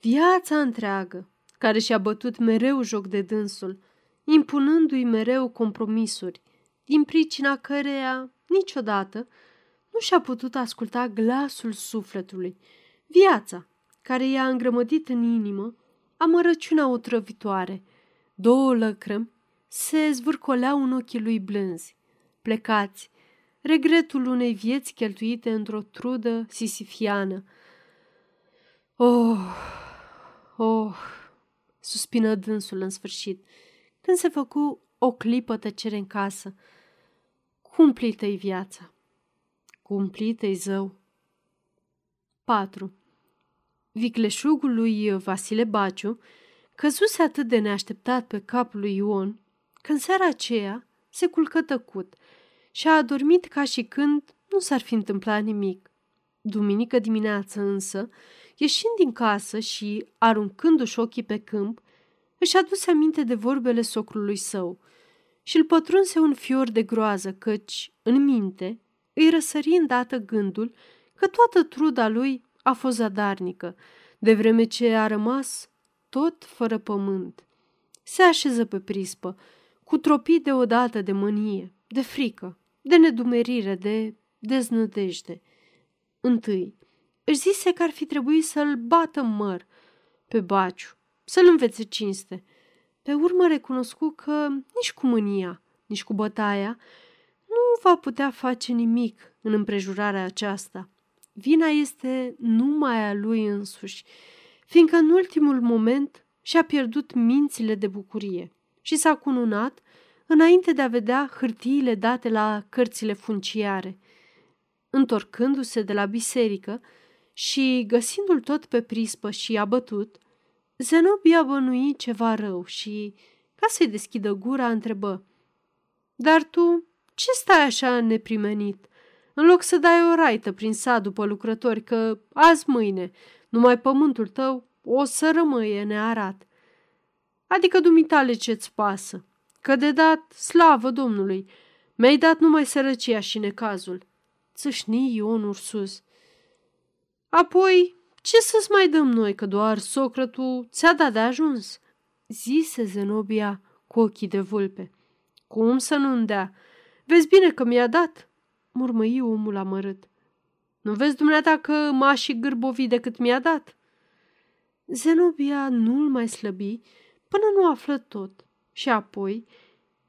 viața întreagă, care și-a bătut mereu joc de dânsul, impunându-i mereu compromisuri, din pricina căreia niciodată nu și-a putut asculta glasul sufletului, viața, care i-a îngrămădit în inimă amărăciunea otrăvitoare. Două lăcrămi se zvârcoleau în ochii lui blânzi, plecați, regretul unei vieți cheltuite într-o trudă sisifiană. Oh, oh, suspină dânsul în sfârșit, când se făcu o clipă tăcere în casă. Cumplită-i viața. Cumplită-i zău. 4. Vicleșugul lui Vasile Baciu căzuse atât de neașteptat pe capul lui Ion, că în seara aceea se culcă tăcut și a adormit ca și când nu s-ar fi întâmplat nimic. Duminică dimineață însă, ieșind din casă și aruncându-și ochii pe câmp, își aduse aminte de vorbele socrului său și îl pătrunse un fior de groază, căci, în minte, îi răsări îndată gândul că toată truda lui a fost zadarnică, de vreme ce a rămas tot fără pământ. Se așeză pe prispă, cu tropii deodată de mânie, de frică, de nedumerire, de deznădejde. Întâi, își zise că ar fi trebuit să-l bată măr pe baciu, să-l învețe cinste. Pe urmă recunoscu că nici cu mânia, nici cu bătaia, nu va putea face nimic în împrejurarea aceasta. Vina este numai a lui însuși, fiindcă în ultimul moment și-a pierdut mințile de bucurie și s-a cununat înainte de a vedea hârtiile date la cărțile funciare. Întorcându-se de la biserică și găsindu-l tot pe prispă și abătut, Zenobia bănui ceva rău și, ca să-i deschidă gura, întrebă Dar tu ce stai așa neprimenit? În loc să dai o raită prin sat după lucrători, că azi mâine numai pământul tău o să rămâie nearat. Adică dumitale ce-ți pasă? Că de dat, slavă Domnului, mi-ai dat numai sărăcia și necazul. Țâșni Ion Ursus. Apoi, ce să-ți mai dăm noi, că doar socrătul ți-a dat de ajuns? Zise Zenobia cu ochii de vulpe. Cum să nu-mi dea? Vezi bine că mi-a dat, murmăi omul amărât. Nu vezi dumneata că m-a și gârbovi decât mi-a dat? Zenobia nu-l mai slăbi până nu află tot și apoi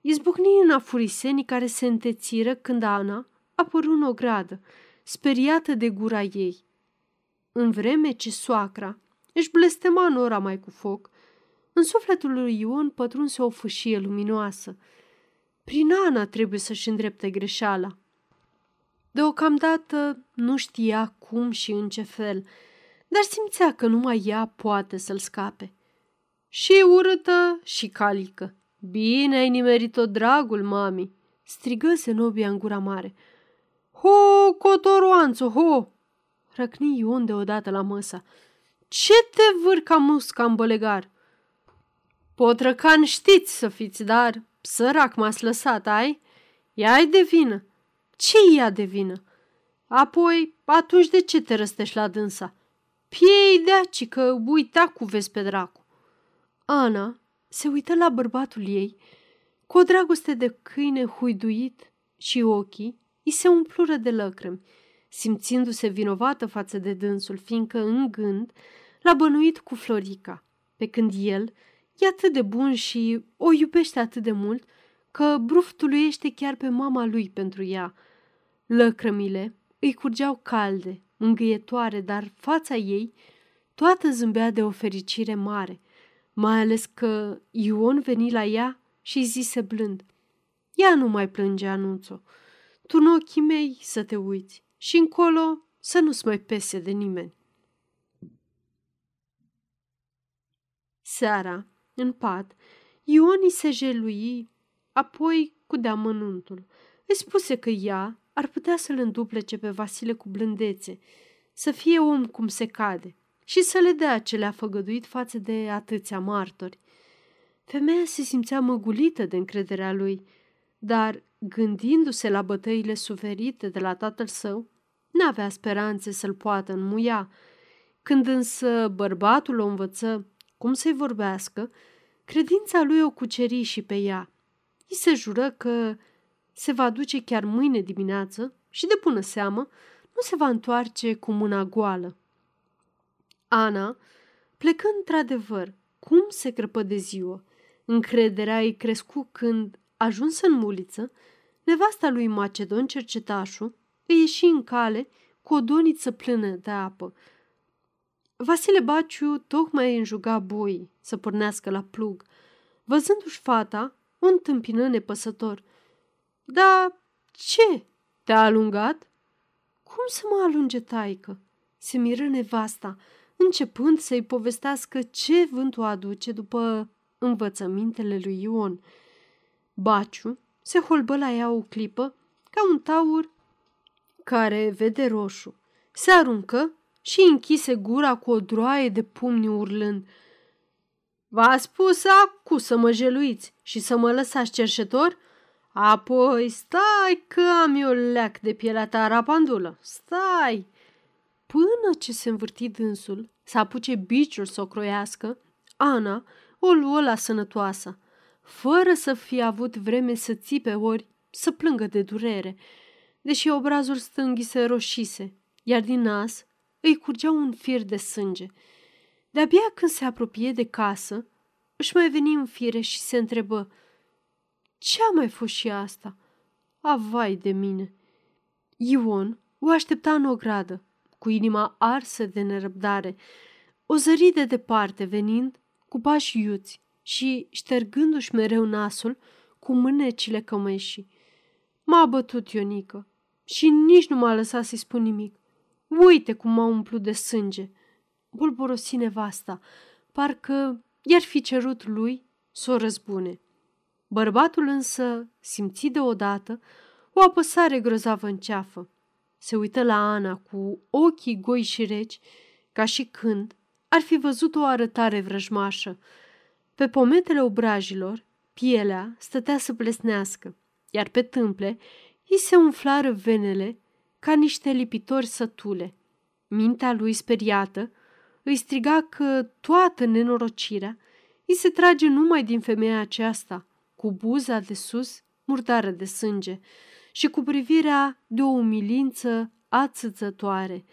izbucni în afurisenii care se întețiră când Ana apăru în ogradă, speriată de gura ei. În vreme ce soacra își blestema nora mai cu foc, în sufletul lui Ion pătrunse o fâșie luminoasă. Prin Ana trebuie să-și îndrepte greșeala. Deocamdată nu știa cum și în ce fel, dar simțea că numai ea poate să-l scape. Și urâtă și calică. Bine ai nimerit-o, dragul mami, strigă Zenobia în gura mare. Ho, cotoroanțo, ho! Răcni Ion deodată la măsa. Ce te vârca musca în bălegar? Potrăcan știți să fiți, dar sărac m-ați lăsat, ai? Ea de vină. Ce ea de vină? Apoi, atunci de ce te răstești la dânsa? Piei de aci că uita cu vezi pe dracu. Ana se uită la bărbatul ei cu o dragoste de câine huiduit și ochii îi se umplură de lăcrimi, simțindu-se vinovată față de dânsul, fiindcă în gând l-a bănuit cu Florica, pe când el e atât de bun și o iubește atât de mult că bruftuluiește chiar pe mama lui pentru ea. Lăcrămile îi curgeau calde, mângâietoare, dar fața ei toată zâmbea de o fericire mare, mai ales că Ion veni la ea și zise blând, Ea nu mai plânge, anunțo. Tu în ochii mei să te uiți și încolo să nu-ți mai pese de nimeni. Seara, în pat, Ioni se jelui, apoi cu deamănuntul. Îi spuse că ea ar putea să-l înduplece pe Vasile cu blândețe, să fie om cum se cade și să le dea ce le-a făgăduit față de atâția martori. Femeia se simțea măgulită de încrederea lui, dar, gândindu-se la bătăile suferite de la tatăl său, n-avea speranțe să-l poată înmuia. Când însă bărbatul o învăță cum să-i vorbească, credința lui o cuceri și pe ea. I se jură că se va duce chiar mâine dimineață și, de bună seamă, nu se va întoarce cu mâna goală. Ana plecă într-adevăr, cum se crăpă de ziua. Încrederea îi crescu când, ajuns în muliță, nevasta lui Macedon, cercetașul, îi ieși în cale cu o doniță plână de apă. Vasile Baciu tocmai înjuga boi să pornească la plug. Văzându-și fata, o întâmpină nepăsător. Da, ce? Te-a alungat?" Cum să mă alunge, taică?" se miră nevasta, începând să-i povestească ce vântul aduce după învățămintele lui Ion. Baciu se holbă la ea o clipă ca un taur care vede roșu. Se aruncă și închise gura cu o droaie de pumni urlând. V-a spus acu să mă jeluiți și să mă lăsați cerșetor? Apoi stai că am eu leac de pielea ta rapandulă. Stai! Până ce se învârti dânsul să apuce biciul să o croiască, Ana o luă la sănătoasă, fără să fie avut vreme să țipe ori să plângă de durere, deși obrazul stângii se roșise, iar din nas îi curgea un fir de sânge. De-abia când se apropie de casă, își mai veni în fire și se întrebă Ce-a mai fost și asta? Avai de mine! Ion o aștepta în ogradă, cu inima arsă de nerăbdare, o zări de departe venind cu pași iuți și ștergându-și mereu nasul cu mânecile cămășii. M-a bătut Ionică și nici nu m-a lăsat să-i spun nimic. Uite cum m-a umplut de sânge. Bolborosi nevasta, parcă i-ar fi cerut lui să o răzbune. Bărbatul însă simți deodată o apăsare grozavă în ceafă. Se uită la Ana cu ochii goi și reci, ca și când ar fi văzut o arătare vrăjmașă. Pe pometele obrajilor, pielea stătea să plesnească, iar pe tâmple îi se umflară venele ca niște lipitori sătule. Mintea lui speriată îi striga că toată nenorocirea îi se trage numai din femeia aceasta, cu buza de sus murdară de sânge și cu privirea de o umilință ațățătoare.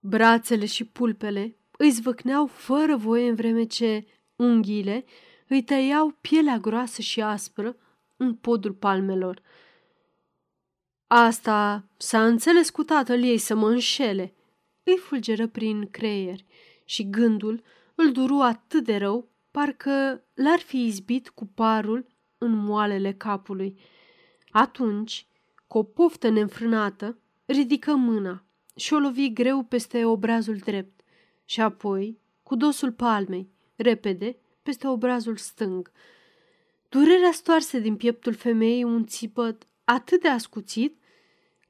Brațele și pulpele îi zvâcneau fără voie în vreme ce unghiile îi tăiau pielea groasă și aspră în podul palmelor. Asta s-a înțeles cu tatăl ei să mă înșele, îi fulgeră prin creier și gândul îl duru atât de rău, parcă l-ar fi izbit cu parul în moalele capului. Atunci, cu o poftă neînfrânată, ridică mâna și o lovi greu peste obrazul drept și apoi, cu dosul palmei, repede, peste obrazul stâng. Durerea stoarse din pieptul femeii un țipăt atât de ascuțit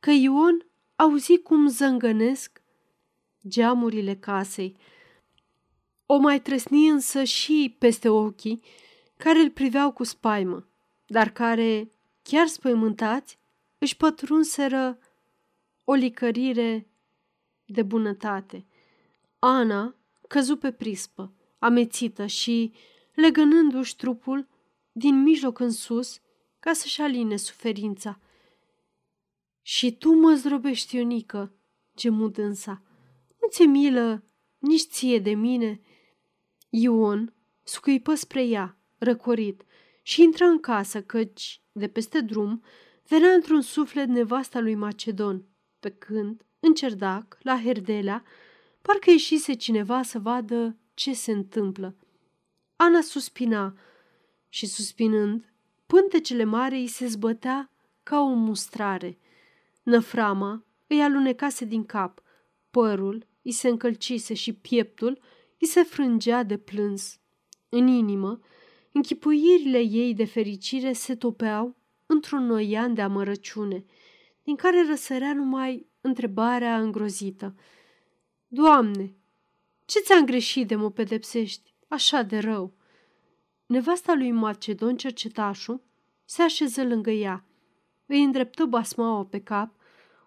că Ion auzi cum zângănesc geamurile casei. O mai trăsni însă și peste ochii care îl priveau cu spaimă, dar care, chiar spăimântați, își pătrunseră o licărire de bunătate. Ana căzu pe prispă, amețită și, legănându-și trupul din mijloc în sus, ca să-și aline suferința. Și tu mă zdrobești, Ionică, gemu dânsa. Nu ți milă nici ție de mine?" Ion scuipă spre ea, răcorit, și intră în casă, căci, de peste drum, venea într-un suflet nevasta lui Macedon, pe când, în cerdac, la Herdelea, parcă ieșise cineva să vadă ce se întâmplă. Ana suspina și, suspinând, pântecele mari îi se zbătea ca o mustrare. Năframa îi alunecase din cap, părul îi se încălcise și pieptul îi se frângea de plâns. În inimă, închipuirile ei de fericire se topeau într-un noian de amărăciune, din care răsărea numai întrebarea îngrozită. Doamne, ce ți-am greșit de mă pedepsești așa de rău? Nevasta lui Macedon, cercetașul, se așeză lângă ea, îi îndreptă basmaua pe cap,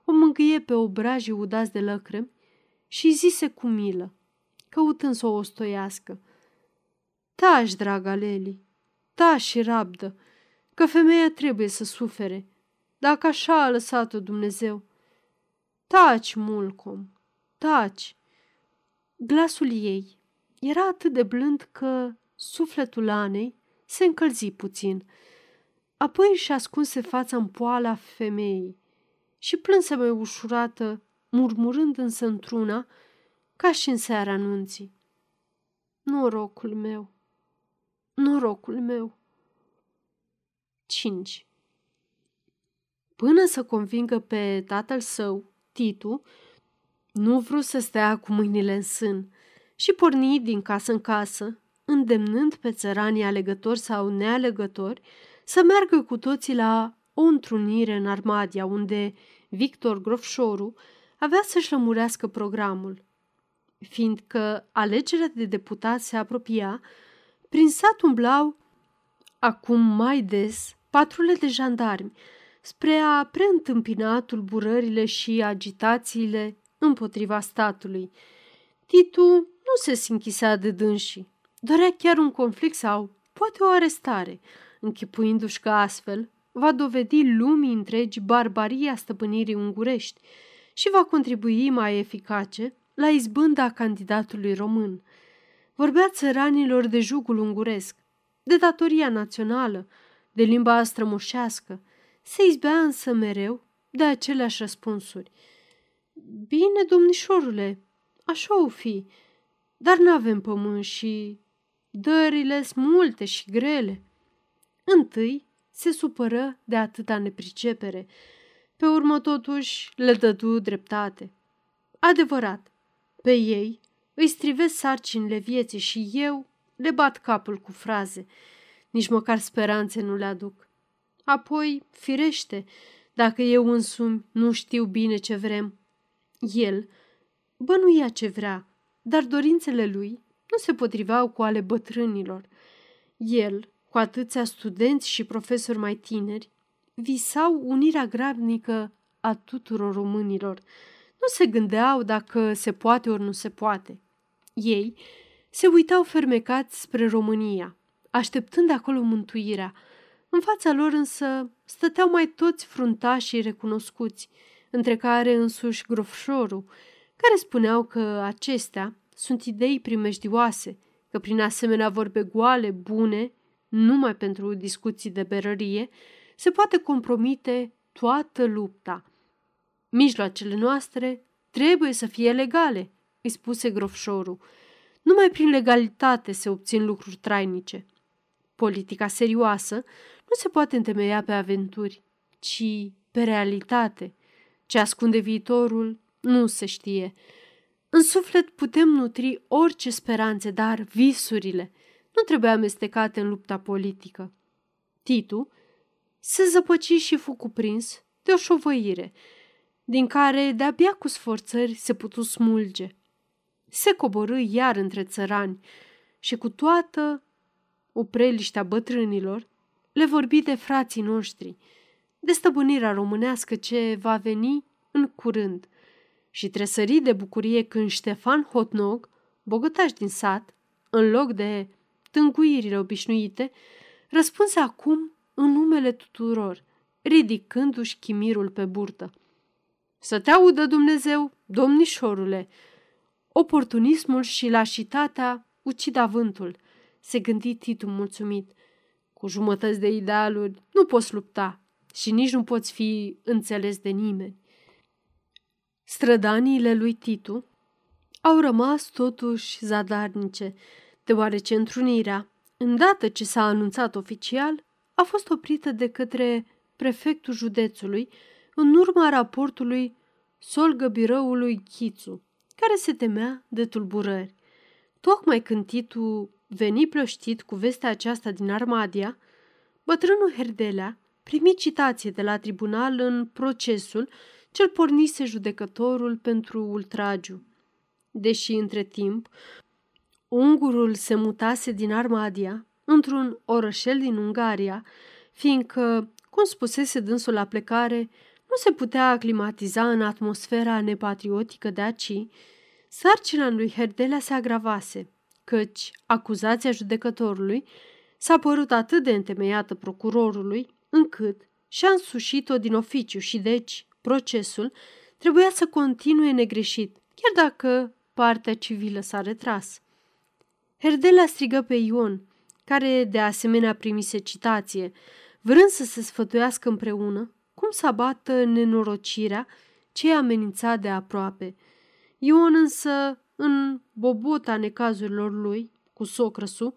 o mângâie pe obrajii udați de lăcrămi și zise cu milă, căutând să o ostoiască. Taci, draga Leli, taci și rabdă, că femeia trebuie să sufere, dacă așa a lăsat-o Dumnezeu. Taci, mulcom, taci. Glasul ei era atât de blând că sufletul Anei se încălzi puțin. apoi își ascunse fața în poala femeii și plânse mai ușurată, murmurând însă într-una, ca și în seara anunții. Norocul meu, norocul meu. 5. Până să convingă pe tatăl său, Titu, nu vrut să stea cu mâinile în sân și porni din casă în casă, îndemnând pe țăranii alegători sau nealegători să meargă cu toții la o întrunire în Armadia, unde Victor Grofșoru avea să-și lămurească programul. Fiindcă alegerea de deputat se apropia, prin sat umblau acum mai des patrule de jandarmi spre a preîntâmpina tulburările și agitațiile împotriva statului. Titu nu se închisea de dânsii, dorea chiar un conflict sau poate o arestare, închipuindu-și că astfel va dovedi lumii întregi barbaria stăpânirii ungurești și va contribui mai eficace la izbânda candidatului român. Vorbea țăranilor de jugul unguresc, de datoria națională, de limba strămoșească, se izbea însă mereu de aceleași răspunsuri. Bine, domnișorule, așa o fi, dar n-avem pământ și dările sunt multe și grele. Întâi se supără de atâta nepricepere, pe urmă totuși le dădu dreptate. Adevărat, pe ei îi strivesc sarcinile vieții și eu le bat capul cu fraze. Nici măcar speranțe nu le aduc. Apoi, firește, dacă eu însumi nu știu bine ce vrem. El bănuia ce vrea, dar dorințele lui nu se potriveau cu ale bătrânilor. El, cu atâția studenți și profesori mai tineri, visau unirea grabnică a tuturor românilor. Nu se gândeau dacă se poate ori nu se poate. Ei se uitau fermecați spre România, așteptând acolo mântuirea. În fața lor însă stăteau mai toți fruntașii recunoscuți, între care însuși grofșorul, care spuneau că acestea sunt idei primejdioase, că prin asemenea vorbe goale, bune, numai pentru discuții de berărie, se poate compromite toată lupta. Mijloacele noastre trebuie să fie legale, îi spuse grofșorul. Numai prin legalitate se obțin lucruri trainice. Politica serioasă nu se poate întemeia pe aventuri, ci pe realitate. Ce ascunde viitorul nu se știe. În suflet putem nutri orice speranțe, dar visurile nu trebuie amestecate în lupta politică. Titu se zăpăci și fu cuprins de o șovăire, din care de-abia cu sforțări se putu smulge. Se coborâ iar între țărani și cu toată upreliștea bătrânilor le vorbi de frații noștri, de stăpânirea românească ce va veni în curând și tresări de bucurie când Ștefan Hotnog, bogătaș din sat, în loc de tânguirile obișnuite, răspunse acum în numele tuturor, ridicându-și chimirul pe burtă. Să te audă Dumnezeu, domnișorule! Oportunismul și lașitatea ucid avântul, se gândi Titu mulțumit. Cu jumătăți de idealuri nu poți lupta și nici nu poți fi înțeles de nimeni. Strădaniile lui Titu au rămas totuși zadarnice, deoarece întrunirea, îndată ce s-a anunțat oficial, a fost oprită de către prefectul județului în urma raportului solgă biroului Chițu, care se temea de tulburări. Tocmai când Titu veni plăștit cu vestea aceasta din Armadia, bătrânul Herdelea primi citație de la tribunal în procesul ce-l pornise judecătorul pentru ultragiu. Deși între timp ungurul se mutase din Armadia într-un orășel din Ungaria, fiindcă, cum spusese dânsul la plecare, nu se putea aclimatiza în atmosfera nepatriotică de aci, sarcina lui Herdelea se agravase, căci acuzația judecătorului s-a părut atât de întemeiată procurorului, încât și-a însușit-o din oficiu și deci procesul trebuia să continue negreșit, chiar dacă partea civilă s-a retras. Herdela strigă pe Ion, care de asemenea primise citație, vrând să se sfătuiască împreună cum să abată nenorocirea ce amenința de aproape. Ion însă, în bobota necazurilor lui, cu socrăsul,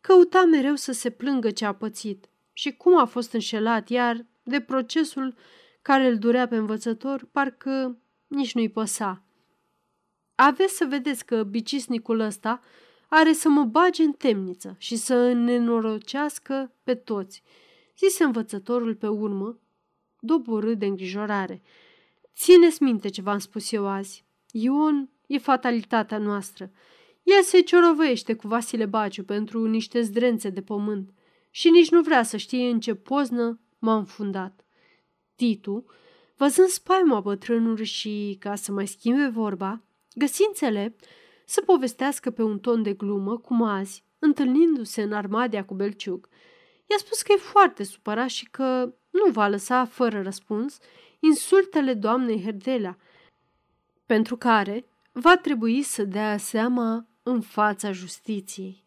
căuta mereu să se plângă ce a pățit și cum a fost înșelat, iar de procesul care îl durea pe învățător, parcă nici nu-i păsa. Aveți să vedeți că bicisnicul ăsta are să mă bage în temniță și să nenorocească pe toți, zise învățătorul pe urmă, doborât de îngrijorare. Țineți minte ce v-am spus eu azi. Ion e fatalitatea noastră. El se ciorovăiește cu Vasile Baciu pentru niște zdrențe de pământ și nici nu vrea să știe în ce poznă m-a înfundat. Titu, văzând spaima bătrânului și, ca să mai schimbe vorba, găsi înțelept să povestească pe un ton de glumă, cum azi, întâlnindu-se în armadia cu Belciug. I-a spus că e foarte supărat și că nu va lăsa fără răspuns insultele doamnei Herdelea, pentru care va trebui să dea seama în fața justiției.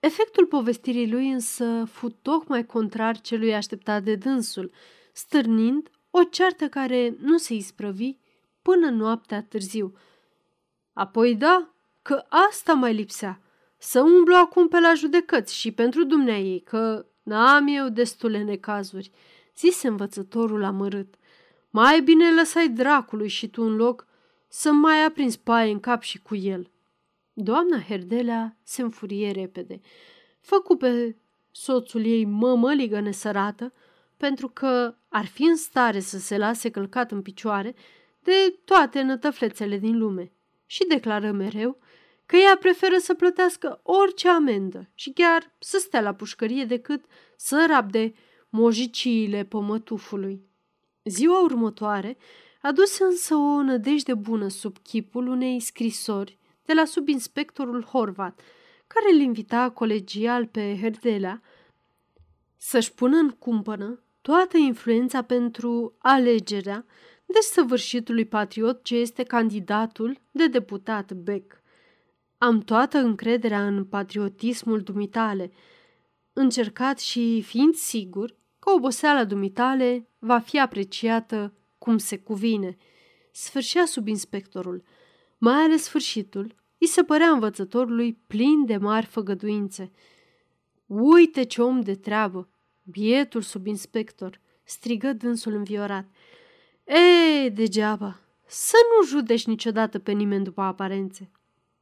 Efectul povestirii lui însă fu tocmai contrar celui așteptat de dânsul, stârnind o ceartă care nu se isprăvi până noaptea târziu. Apoi da, că asta mai lipsea, să umblu acum pe la judecăți și pentru dumneai că n-am eu destule necazuri, zise învățătorul amărât. Mai bine lăsai dracului și tu în loc să mai aprins paie în cap și cu el. Doamna Herdelea se înfurie repede. Făcu pe soțul ei mămăligă nesărată, pentru că ar fi în stare să se lase călcat în picioare de toate nătăflețele din lume și declară mereu că ea preferă să plătească orice amendă și chiar să stea la pușcărie decât să rabde mojiciile pămătufului. Ziua următoare aduse însă o nădejde bună sub chipul unei scrisori de la subinspectorul Horvat, care îl invita colegial pe Herdelea să-și pună în cumpănă toată influența pentru alegerea de săvârșitului patriot ce este candidatul de deputat Beck. Am toată încrederea în patriotismul dumitale, încercat și fiind sigur că oboseala dumitale va fi apreciată cum se cuvine. Sfârșea subinspectorul. Mai ales sfârșitul îi se părea învățătorului plin de mari făgăduințe. Uite ce om de treabă! Bietul subinspector! strigă dânsul înviorat. Ei, degeaba! Să nu judeci niciodată pe nimeni după aparențe.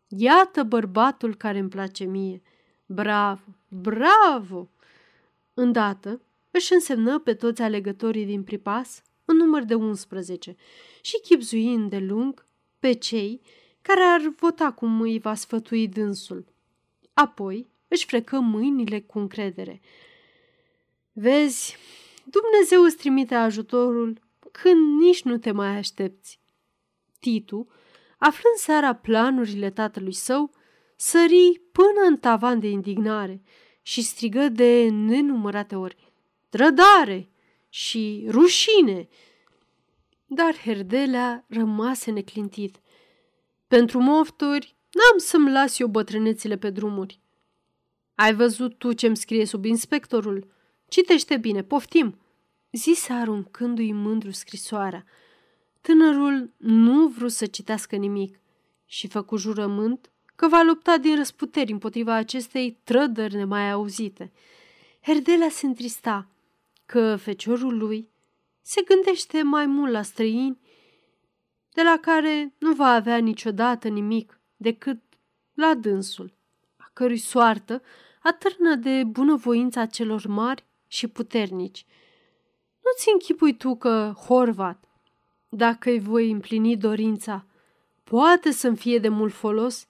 Iată bărbatul care îmi place mie. Bravo, bravo! Îndată își însemnă pe toți alegătorii din pripas în număr de 11 și chipzuind de lung pe cei care ar vota cum îi va sfătui dânsul. Apoi își frecă mâinile cu încredere. Vezi, Dumnezeu îți trimite ajutorul când nici nu te mai aștepți. Titu, aflând seara planurile tatălui său, sări până în tavan de indignare și strigă de nenumărate ori. Trădare și rușine! Dar Herdelea rămase neclintit. Pentru mofturi, n-am să-mi las eu bătrânețile pe drumuri. Ai văzut tu ce-mi scrie sub inspectorul? Citește bine, poftim!" zise aruncându-i mândru scrisoarea. Tânărul nu vrut să citească nimic și făcu jurământ că va lupta din răsputeri împotriva acestei trădări nemai auzite. Herdelea se întrista că feciorul lui se gândește mai mult la străini de la care nu va avea niciodată nimic decât la dânsul, a cărui soartă atârnă de bunăvoința celor mari și puternici. Nu-ți închipui tu că Horvat, dacă îi voi împlini dorința, poate să-mi fie de mult folos?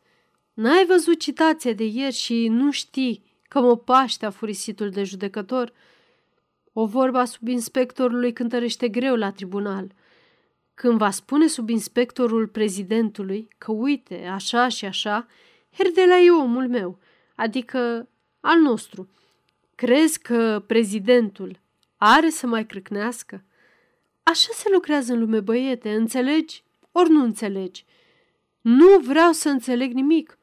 N-ai văzut citația de ieri și nu știi că mă paște furisitul de judecător? O vorba subinspectorului cântărește greu la tribunal – când va spune subinspectorul prezidentului că uite, așa și așa, Herdela e omul meu, adică al nostru. Crezi că prezidentul are să mai crâcnească? Așa se lucrează în lume, băiete, înțelegi ori nu înțelegi? Nu vreau să înțeleg nimic,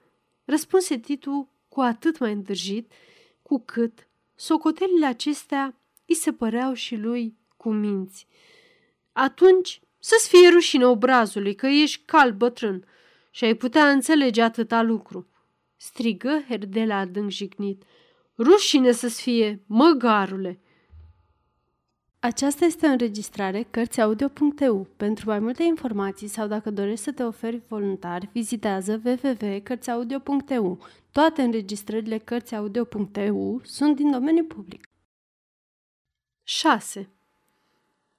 răspunse Titu cu atât mai îndrăjit, cu cât socotelile acestea îi se păreau și lui cu minți. Atunci să-ți fie rușine obrazului că ești cal bătrân și ai putea înțelege atâta lucru. Strigă Herdela adânc jignit. Rușine să-ți fie, măgarule! Aceasta este o înregistrare Cărțiaudio.eu. Pentru mai multe informații sau dacă dorești să te oferi voluntar, vizitează www.cărțiaudio.eu. Toate înregistrările Cărțiaudio.eu sunt din domeniu public. 6.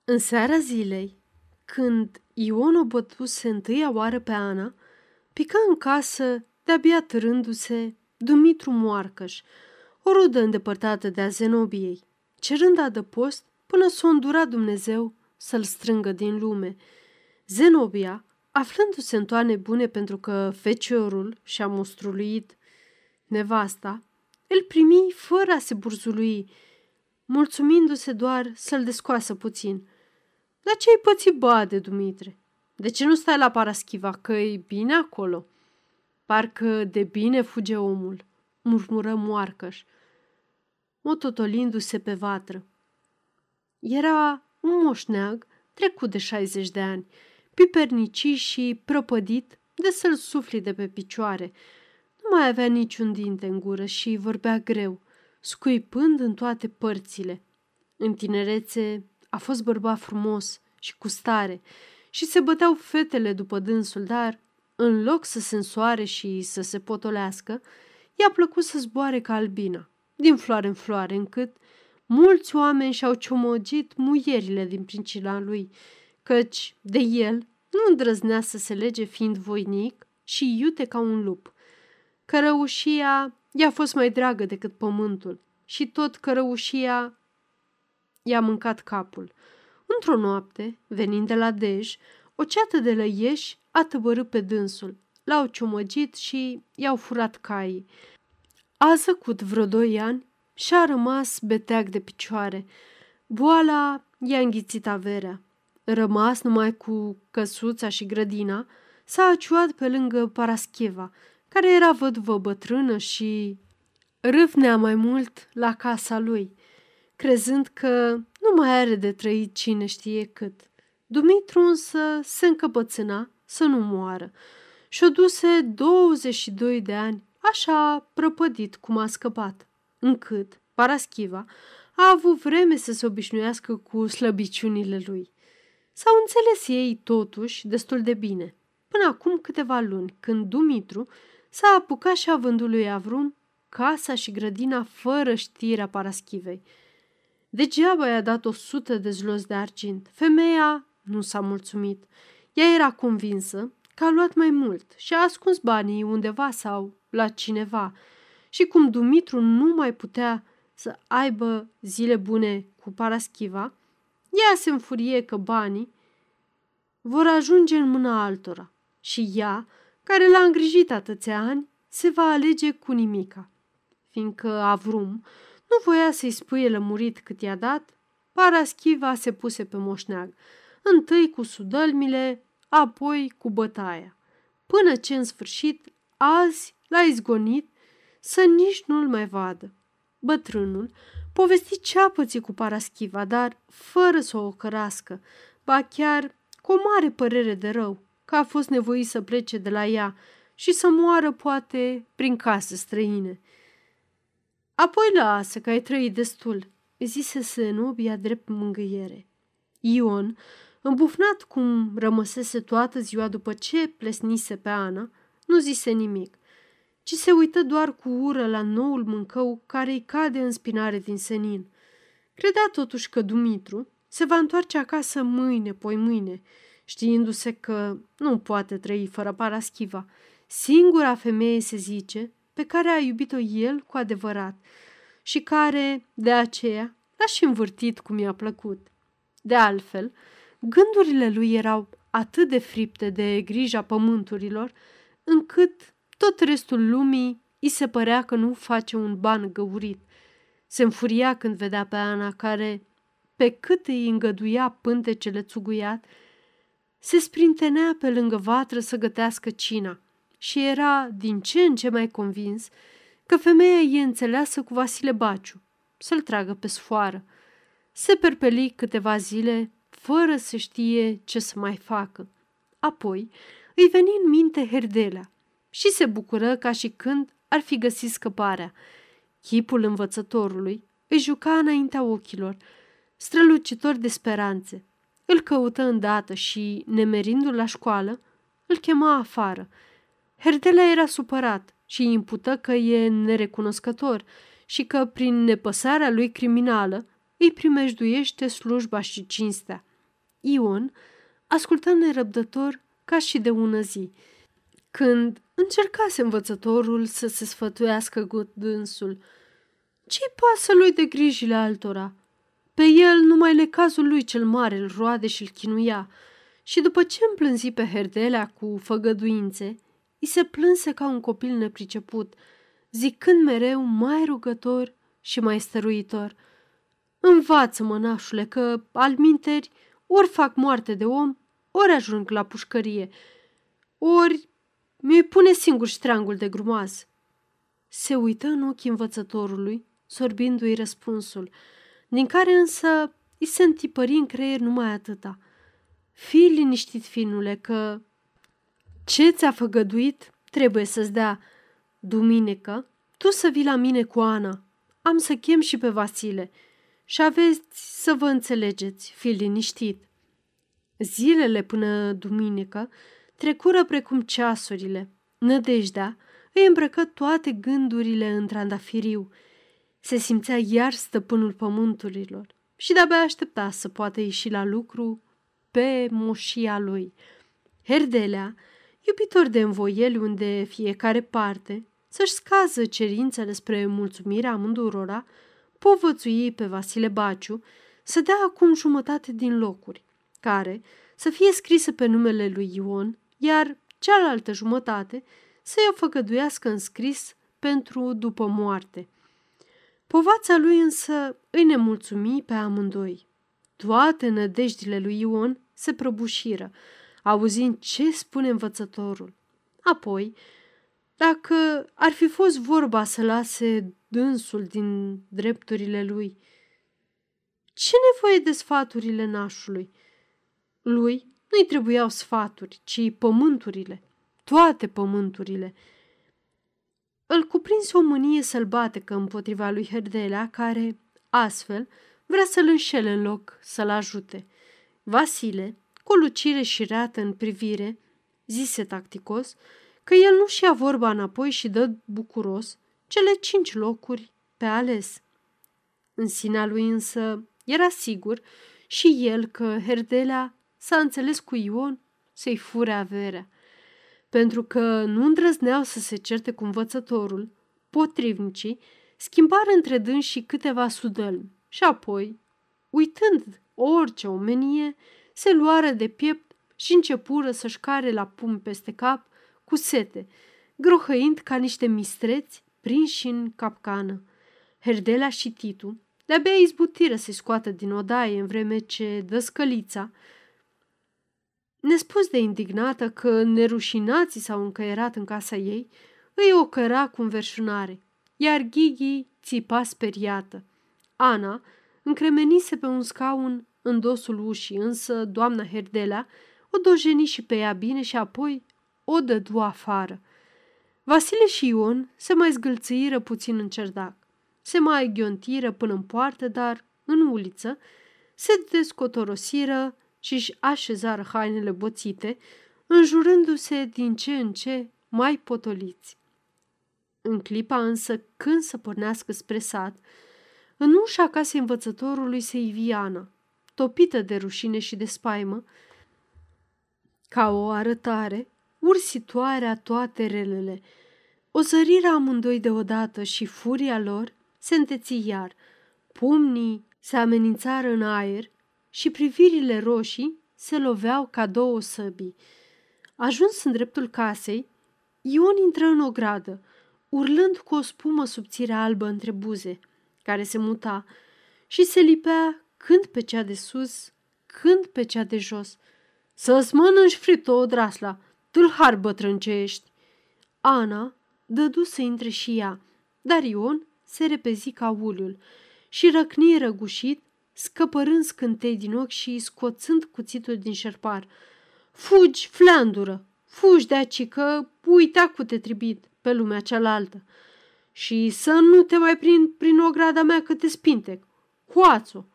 În seara zilei, când Ion o bătuse întâia oară pe Ana, pică în casă, de-abia târându-se, Dumitru Moarcăș, o rudă îndepărtată de a Zenobiei, cerând adăpost până s-o îndura Dumnezeu să-l strângă din lume. Zenobia, aflându-se în toane bune pentru că feciorul și-a mustruluit nevasta, îl primi fără a se burzului, mulțumindu-se doar să-l descoasă puțin. Dar ce-ai pățit bade, Dumitre? De ce nu stai la Paraschiva, că e bine acolo?" Parcă de bine fuge omul, murmură moarcăș, mototolindu-se pe vatră. Era un moșneag trecut de 60 de ani, pipernicii și prăpădit de să-l sufli de pe picioare. Nu mai avea niciun dinte în gură și vorbea greu, scuipând în toate părțile. În tinerețe a fost bărbat frumos și cu stare și se băteau fetele după dânsul, dar, în loc să se însoare și să se potolească, i-a plăcut să zboare ca albina, din floare în floare, încât mulți oameni și-au ciomogit muierile din princila lui, căci de el nu îndrăznea să se lege fiind voinic și iute ca un lup. Cărăușia i-a fost mai dragă decât pământul și tot cărăușia i-a mâncat capul. Într-o noapte, venind de la Dej, o ceată de lăieși a tăbărât pe dânsul, l-au ciumăgit și i-au furat caii. A zăcut vreo doi ani și a rămas beteag de picioare. Boala i-a înghițit averea. Rămas numai cu căsuța și grădina, s-a aciuat pe lângă Parascheva, care era văduvă bătrână și râvnea mai mult la casa lui, crezând că nu mai are de trăit cine știe cât. Dumitru însă se încăpățâna să nu moară și-o duse 22 de ani, așa prăpădit cum a scăpat încât Paraschiva a avut vreme să se obișnuiască cu slăbiciunile lui. S-au înțeles ei, totuși, destul de bine, până acum câteva luni, când Dumitru s-a apucat și avândul lui Avrum casa și grădina fără știrea Paraschivei. Degeaba i-a dat o sută de zlos de argint. Femeia nu s-a mulțumit. Ea era convinsă că a luat mai mult și a ascuns banii undeva sau la cineva, și cum Dumitru nu mai putea să aibă zile bune cu Paraschiva, ea se înfurie că banii vor ajunge în mâna altora și ea, care l-a îngrijit atâția ani, se va alege cu nimica. Fiindcă Avrum nu voia să-i spuie lămurit cât i-a dat, Paraschiva se puse pe moșneag, întâi cu sudălmile, apoi cu bătaia, până ce în sfârșit azi l-a izgonit să nici nu-l mai vadă. Bătrânul povesti ce a pățit cu Paraschiva, dar fără să o ocărască, ba chiar cu o mare părere de rău, că a fost nevoit să plece de la ea și să moară, poate, prin case străine. Apoi lasă că ai trăit destul, zise Senobia drept mângâiere. Ion, îmbufnat cum rămăsese toată ziua după ce plesnise pe Ana, nu zise nimic ci se uită doar cu ură la noul mâncău care îi cade în spinare din senin. Credea totuși că Dumitru se va întoarce acasă mâine, poi mâine, știindu-se că nu poate trăi fără Paraschiva, singura femeie, se zice, pe care a iubit-o el cu adevărat și care, de aceea, l-a și învârtit cum i-a plăcut. De altfel, gândurile lui erau atât de fripte de grija pământurilor, încât tot restul lumii îi se părea că nu face un ban găurit. Se înfuria când vedea pe Ana care, pe cât îi îngăduia pântecele țuguiat, se sprintenea pe lângă vatră să gătească cina și era din ce în ce mai convins că femeia e înțeleasă cu Vasile Baciu, să-l tragă pe sfoară. se perpeli câteva zile fără să știe ce să mai facă. Apoi îi veni în minte Herdelea și se bucură ca și când ar fi găsit scăparea. Chipul învățătorului îi juca înaintea ochilor, strălucitor de speranțe. Îl căută îndată și, nemerindu-l la școală, îl chema afară. Herdelea era supărat și îi impută că e nerecunoscător și că, prin nepăsarea lui criminală, îi primejduiește slujba și cinstea. Ion ascultă nerăbdător ca și de ună zi, când încercase învățătorul să se sfătuiască cu dânsul. Ce-i pasă lui de grijile altora? Pe el numai lecazul lui cel mare îl roade și îl chinuia și după ce împlânzi pe Herdelea cu făgăduințe, îi se plânse ca un copil nepriceput, zicând mereu mai rugător și mai stăruitor. Învață, mănașule, că, al minteri, ori fac moarte de om, ori ajung la pușcărie, ori mi-i pune singur ștreangul de grumaz. Se uită în ochii învățătorului, sorbindu-i răspunsul, din care însă îi se întipări în creier numai atâta. Fii liniștit, finule, că ce ți-a făgăduit trebuie să-ți dea. Duminică, tu să vii la mine cu Ana. Am să chem și pe Vasile. Și aveți să vă înțelegeți, fi liniștit. Zilele până duminică trecură precum ceasurile. Nădejdea îi îmbrăcă toate gândurile în trandafiriu. Se simțea iar stăpânul pământurilor și de-abia aștepta să poată ieși la lucru pe moșia lui. Herdelea, iubitor de învoieli unde fiecare parte să-și scază cerințele spre mulțumirea amândurora, povățui pe Vasile Baciu să dea acum jumătate din locuri, care să fie scrisă pe numele lui Ion, iar cealaltă jumătate să-i o făgăduiască în scris pentru după moarte. Povața lui însă îi nemulțumi pe amândoi. Toate nădejdile lui Ion se prăbușiră, auzind ce spune învățătorul. Apoi, dacă ar fi fost vorba să lase dânsul din drepturile lui, ce nevoie de sfaturile nașului? Lui nu-i trebuiau sfaturi, ci pământurile, toate pământurile. Îl cuprinse o mânie sălbatică împotriva lui Herdelea, care, astfel, vrea să-l înșele în loc să-l ajute. Vasile, cu lucire și reată în privire, zise tacticos că el nu-și ia vorba înapoi și dă bucuros cele cinci locuri pe ales. În sinea lui însă era sigur și el că Herdelea s-a înțeles cu Ion să-i fure averea. Pentru că nu îndrăzneau să se certe cu învățătorul, potrivnicii schimbară între dâns și câteva sudălmi și apoi, uitând orice omenie, se luară de piept și începură să-și care la pum peste cap cu sete, grohăind ca niște mistreți prinși în capcană. Herdela și Titu de-abia izbutiră să-i scoată din odaie în vreme ce dăscălița, nespus de indignată că nerușinații s-au încăierat în casa ei, îi ocăra cu înverșunare, iar Ghighi țipa speriată. Ana încremenise pe un scaun în dosul ușii, însă doamna Herdelea o dojeni și pe ea bine și apoi o dădu afară. Vasile și Ion se mai zgâlțâiră puțin în cerdac. Se mai ghiontiră până în poartă, dar în uliță se descotorosiră și își așezară hainele boțite, înjurându-se din ce în ce mai potoliți. În clipa însă, când să pornească spre sat, în ușa casei învățătorului se ivi Ana, topită de rușine și de spaimă, ca o arătare ursitoare a toate relele. O zărire amândoi deodată și furia lor se înteți iar. Pumnii se amenințară în aer și privirile roșii se loveau ca două săbii. Ajuns în dreptul casei, Ion intră în o gradă, urlând cu o spumă subțire albă între buze, care se muta și se lipea când pe cea de sus, când pe cea de jos. Să-ți mănânci friptă o drasla, tâlhar bătrân ce ești. Ana dădu să intre și ea, dar Ion se repezi ca uliul și răcni răgușit scăpărând scântei din ochi și scoțând cuțitul din șerpar. Fugi, flandură! Fugi de aici, că uita cu te tribit pe lumea cealaltă. Și să nu te mai prind prin ograda mea că te spintec. Hoațo,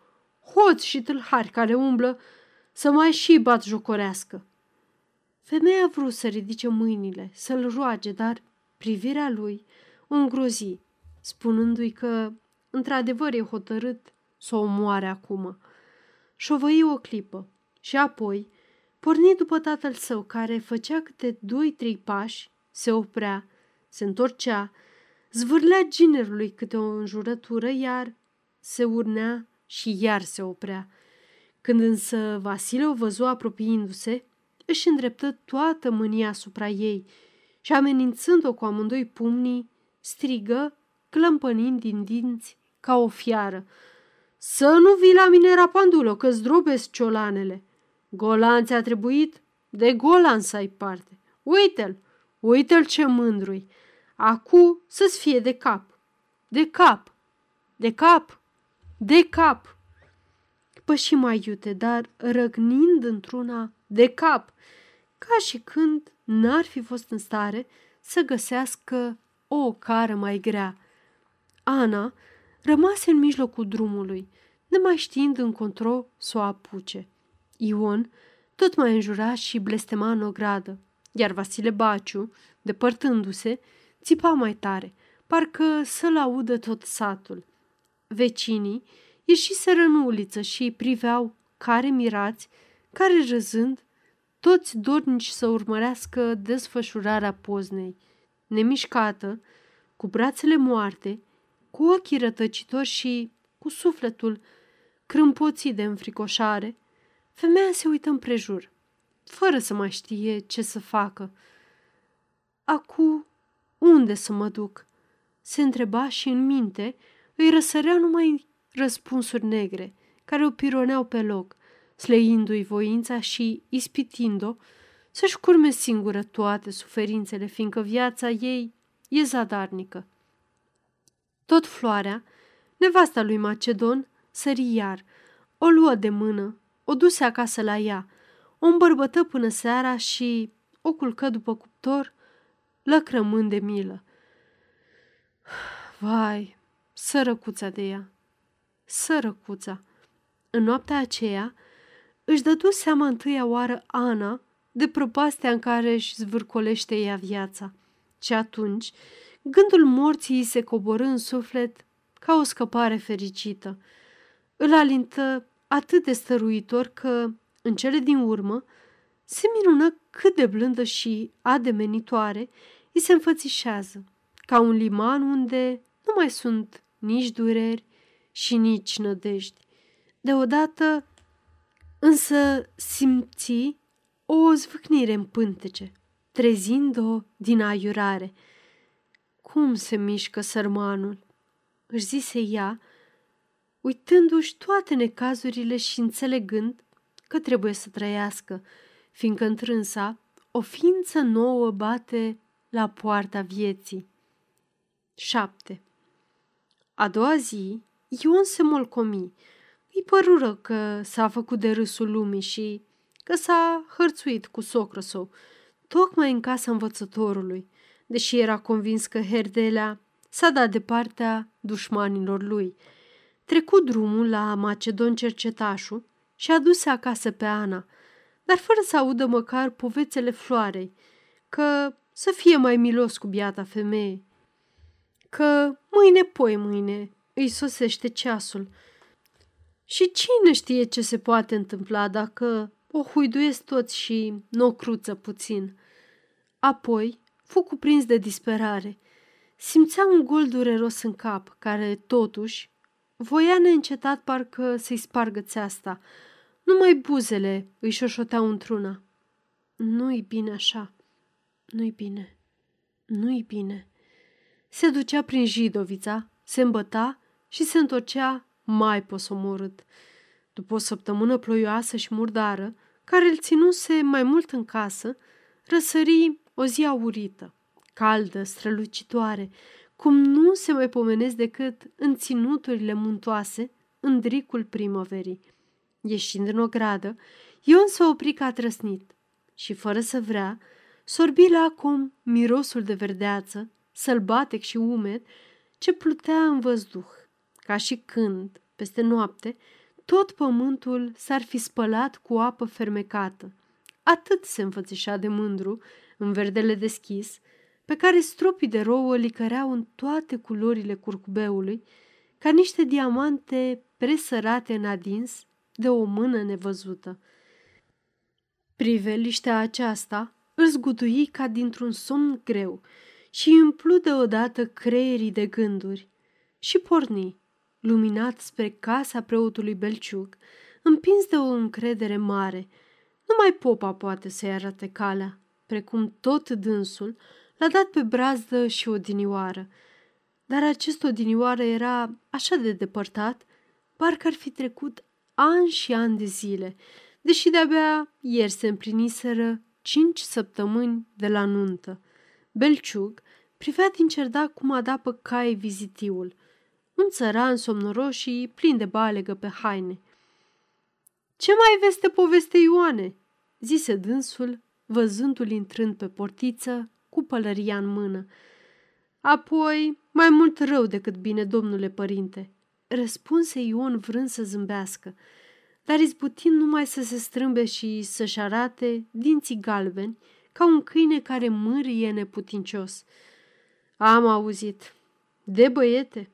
hoți și tâlhari care umblă să mai și bat jocorească. Femeia vrut să ridice mâinile, să-l roage, dar privirea lui o îngrozi, spunându-i că într-adevăr e hotărât să o omoare acum. Șovăi o clipă și apoi porni după tatăl său, care făcea câte doi-trei pași, se oprea, se întorcea, zvârlea ginerului câte o înjurătură, iar se urnea și iar se oprea. Când însă Vasile o văzu apropiindu-se, își îndreptă toată mânia asupra ei și amenințând-o cu amândoi pumnii, strigă, clămpănind din dinți ca o fiară. Să nu vii la mine, rapandulo, că zdrobesc ciolanele. Golan ți-a trebuit? De golan să ai parte. Uite-l, uite-l ce mândrui. Acu să-ți fie de cap. De cap, de cap, de cap. Păși mai iute, dar răgnind într-una de cap, ca și când n-ar fi fost în stare să găsească o cară mai grea. Ana rămase în mijlocul drumului, nemai știind încotro să o apuce. Ion tot mai înjura și blestema în ogradă, iar Vasile Baciu, depărtându-se, țipa mai tare, parcă să-l audă tot satul. Vecinii ieșiseră în uliță și priveau, care mirați, care râzând, toți dornici să urmărească desfășurarea poznei. Nemișcată, cu brațele moarte, cu ochii rătăcitori și cu sufletul crâmpoțit de înfricoșare, femeia se uită împrejur, fără să mai știe ce să facă. Acu, unde să mă duc? Se întreba și în minte îi răsăreau numai răspunsuri negre, care o pironeau pe loc, sleindu-i voința și ispitind-o să-și curme singură toate suferințele, fiindcă viața ei e zadarnică. Tot floarea, nevasta lui Macedon, sări iar, o luă de mână, o duse acasă la ea, o îmbărbătă până seara și o culcă după cuptor, lăcrămând de milă. Vai, sărăcuța de ea, sărăcuța! În noaptea aceea își dădu seama întâia oară Ana de prăpastea în care își zvârcolește ea viața. Și atunci, gândul morții se coborâ în suflet ca o scăpare fericită. Îl alintă atât de stăruitor că, în cele din urmă, se minună cât de blândă și ademenitoare îi se înfățișează, ca un liman unde nu mai sunt nici dureri și nici nădejdi. Deodată, însă, simți o zvâcnire în pântece, trezind-o din aiurare. Cum se mișcă sărmanul? Își zise ea, uitându-și toate necazurile și înțelegând că trebuie să trăiască, fiindcă întrânsa o ființă nouă bate la poarta vieții. 7. A doua zi, Ion se molcomi. Îi părură că s-a făcut de râsul lumii și că s-a hărțuit cu socră său, tocmai în casa învățătorului, deși era convins că Herdelea s-a dat de partea dușmanilor lui. Trecu drumul la Macedon cercetașul și a dus acasă pe Ana, dar fără să audă măcar povețele floarei, că să fie mai milos cu biata femeie, că mâine poi mâine îi sosește ceasul. Și cine știe ce se poate întâmpla dacă o huiduiesc toți și nu o cruță puțin. Apoi fu cuprins de disperare. Simțea un gol dureros în cap, care, totuși, voia neîncetat parcă să-i spargă țeasta. Numai buzele îi șoșoteau într-una. Nu-i bine așa. Nu-i bine. Nu-i bine. Se ducea prin Jidovița, se îmbăta și se întorcea mai posomorât. După o săptămână ploioasă și murdară, care îl ținuse mai mult în casă, răsări o zi aurită, caldă, strălucitoare, cum nu se mai pomenesc decât în ținuturile muntoase, în dricul primăverii. Ieșind în ogradă, Ion se opri ca trăsnit și, fără să vrea, sorbi la acum mirosul de verdeață, sălbatec și umed, ce plutea în văzduh, ca și când, peste noapte, tot pământul s-ar fi spălat cu apă fermecată. Atât se înfățișa de mândru, în verdele deschis, pe care stropii de rouă licăreau în toate culorile curcubeului, ca niște diamante presărate în adins de o mână nevăzută. Priveliștea aceasta îl zgudui ca dintr-un somn greu și umplu deodată creierii de gânduri și porni, luminat spre casa preotului Belciug, împins de o încredere mare. Numai popa poate să-i arate calea, precum tot dânsul l-a dat pe brazdă și odinioară. Dar acest odinioară era așa de depărtat, parcă ar fi trecut ani și ani de zile, deși de-abia ieri se împliniseră cinci săptămâni de la nuntă. Belciug privea din cerdac cum adapă cai vizitiul, un țăran somnoros și plin de balegă pe haine. Ce mai veste poveste Ioane?" zise dânsul, văzându-l intrând pe portiță cu pălăria în mână. Apoi, mai mult rău decât bine, domnule părinte, răspunse Ion vrând să zâmbească, dar izbutind numai să se strâmbe și să-și arate dinții galbeni, ca un câine care mârie neputincios. Am auzit. De băiete,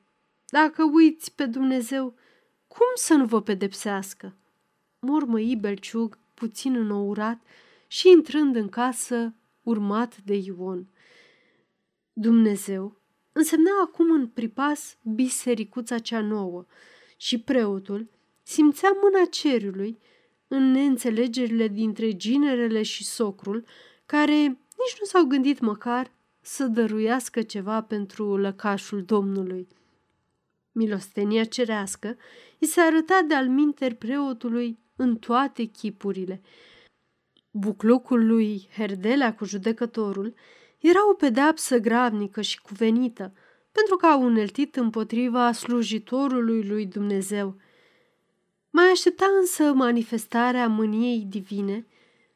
dacă uiți pe Dumnezeu, cum să nu vă pedepsească? Mormăi Belciug, puțin înourat, și intrând în casă, urmat de Ion. Dumnezeu însemna acum în pripas bisericuța cea nouă și preotul simțea mâna cerului în neînțelegerile dintre ginerele și socrul, care nici nu s-au gândit măcar să dăruiască ceva pentru lăcașul Domnului. Milostenia cerească îi se arăta de alminter preotului în toate chipurile. Buclucul lui Herdelea cu judecătorul era o pedeapsă gravnică și cuvenită, pentru că a uneltit împotriva slujitorului lui Dumnezeu. Mai aștepta însă manifestarea mâniei divine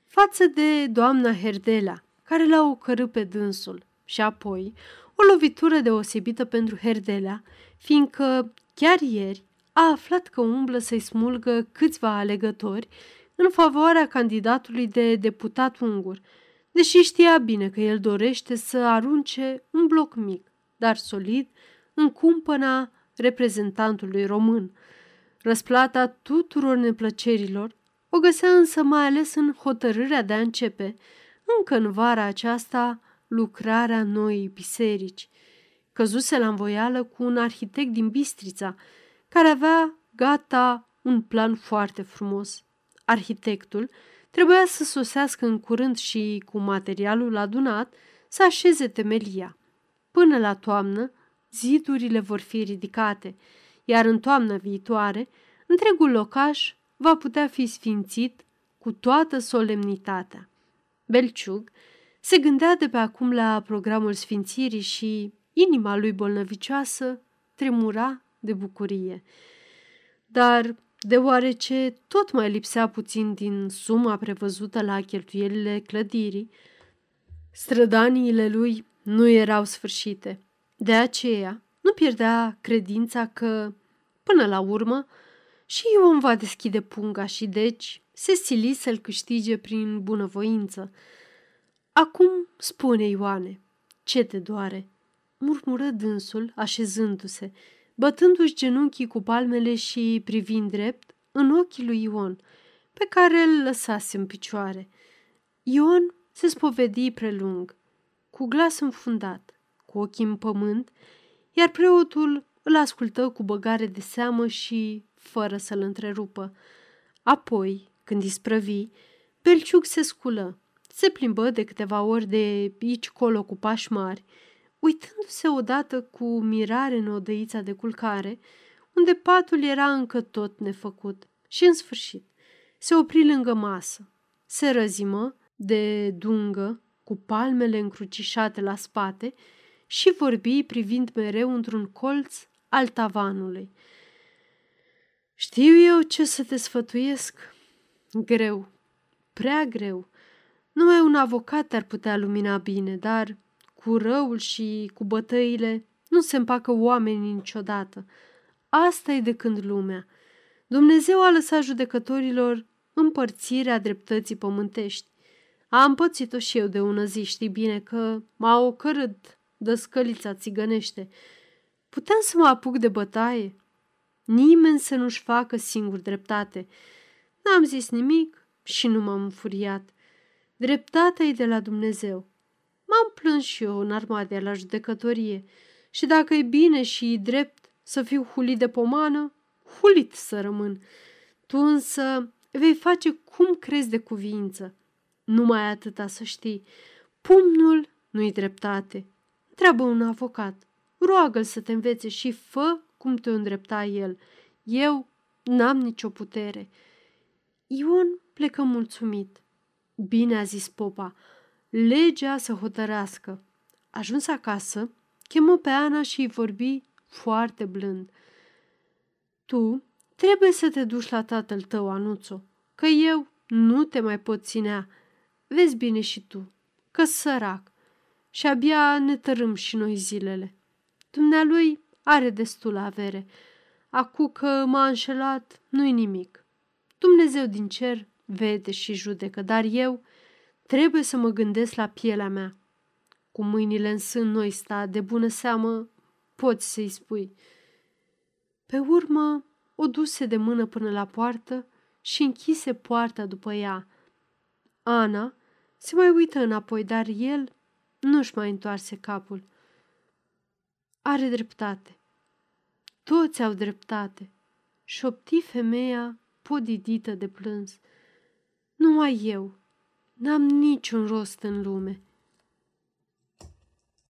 față de doamna Herdela, care l-a ocărât pe dânsul, și apoi o lovitură deosebită pentru Herdela, fiindcă chiar ieri a aflat că umblă să-i smulgă câțiva alegători în favoarea candidatului de deputat ungur, deși știa bine că el dorește să arunce un bloc mic, dar solid, în cumpăna reprezentantului român. Răsplata tuturor neplăcerilor o găsea însă mai ales în hotărârea de a începe, încă în vara aceasta, lucrarea noii biserici. Căzuse la învoială cu un arhitect din Bistrița, care avea gata un plan foarte frumos. Arhitectul trebuia să sosească în curând și, cu materialul adunat, să așeze temelia. Până la toamnă, zidurile vor fi ridicate, iar în toamna viitoare, întregul locaș va putea fi sfințit cu toată solemnitatea. Belciug se gândea de pe acum la programul sfințirii și inima lui bolnăvicioasă tremura de bucurie. Dar, deoarece tot mai lipsea puțin din suma prevăzută la cheltuielile clădirii, strădaniile lui nu erau sfârșite. De aceea, nu pierdea credința că, până la urmă, și Ion va deschide punga și deci se sili să-l câștige prin bunăvoință. Acum spune, Ioane, ce te doare? Murmură dânsul, așezându-se, bătându-și genunchii cu palmele și privind drept în ochii lui Ion, pe care îl lăsase în picioare. Ion se spovedi prelung, cu glas înfundat, cu ochii în pământ, iar preotul îl ascultă cu băgare de seamă și fără să-l întrerupă. Apoi, când isprăvi, Belciuc se sculă, se plimbă de câteva ori de aici colo cu pași mari, uitându-se odată cu mirare în odăița de culcare, unde patul era încă tot nefăcut. Și în sfârșit, se opri lângă masă, se răzimă de dungă, cu palmele încrucișate la spate și vorbi privind mereu într-un colț al tavanului. Știu eu ce să te sfătuiesc? Greu, prea greu. Numai un avocat ar putea lumina bine, dar cu răul și cu bătăile nu se împacă oamenii niciodată. Asta e de când lumea. Dumnezeu a lăsat judecătorilor împărțirea dreptății pământești. Am pățit-o și eu de ună zi, știi bine că m-a ocărât dăscălița țigănește. Puteam să mă apuc de bătaie? Nimeni să nu-și facă singur dreptate. N-am zis nimic și nu m-am înfuriat. Dreptatea e de la Dumnezeu. M-am plâns și eu în armadea la judecătorie și dacă e bine și drept să fiu hulit de pomană, hulit să rămân. Tu însă vei face cum crezi de cuvință. Numai atâta să știi. Pumnul nu-i dreptate. Treabă un avocat. Roagă-l să te învețe și fă cum te îndrepta el. Eu n-am nicio putere. Ion plecă mulțumit. Bine a zis popa, legea să hotărească. Ajuns acasă, chemă pe Ana și îi vorbi foarte blând. Tu trebuie să te duci la tatăl tău, Anuțo, că eu nu te mai pot ținea. Vezi bine și tu, că sărac și abia ne tărâm și noi zilele. Dumnealui are destul avere. Acu că m-a înșelat, nu-i nimic. Dumnezeu din cer vede și judecă, dar eu trebuie să mă gândesc la pielea mea. Cu mâinile în sân noi sta, de bună seamă, poți să-i spui. Pe urmă, o duse de mână până la poartă și închise poarta după ea. Ana se mai uită înapoi, dar el nu-și mai întoarse capul. Are dreptate. Toți au dreptate. Șopti femeia podidită de plâns. Numai eu. N-am niciun rost în lume.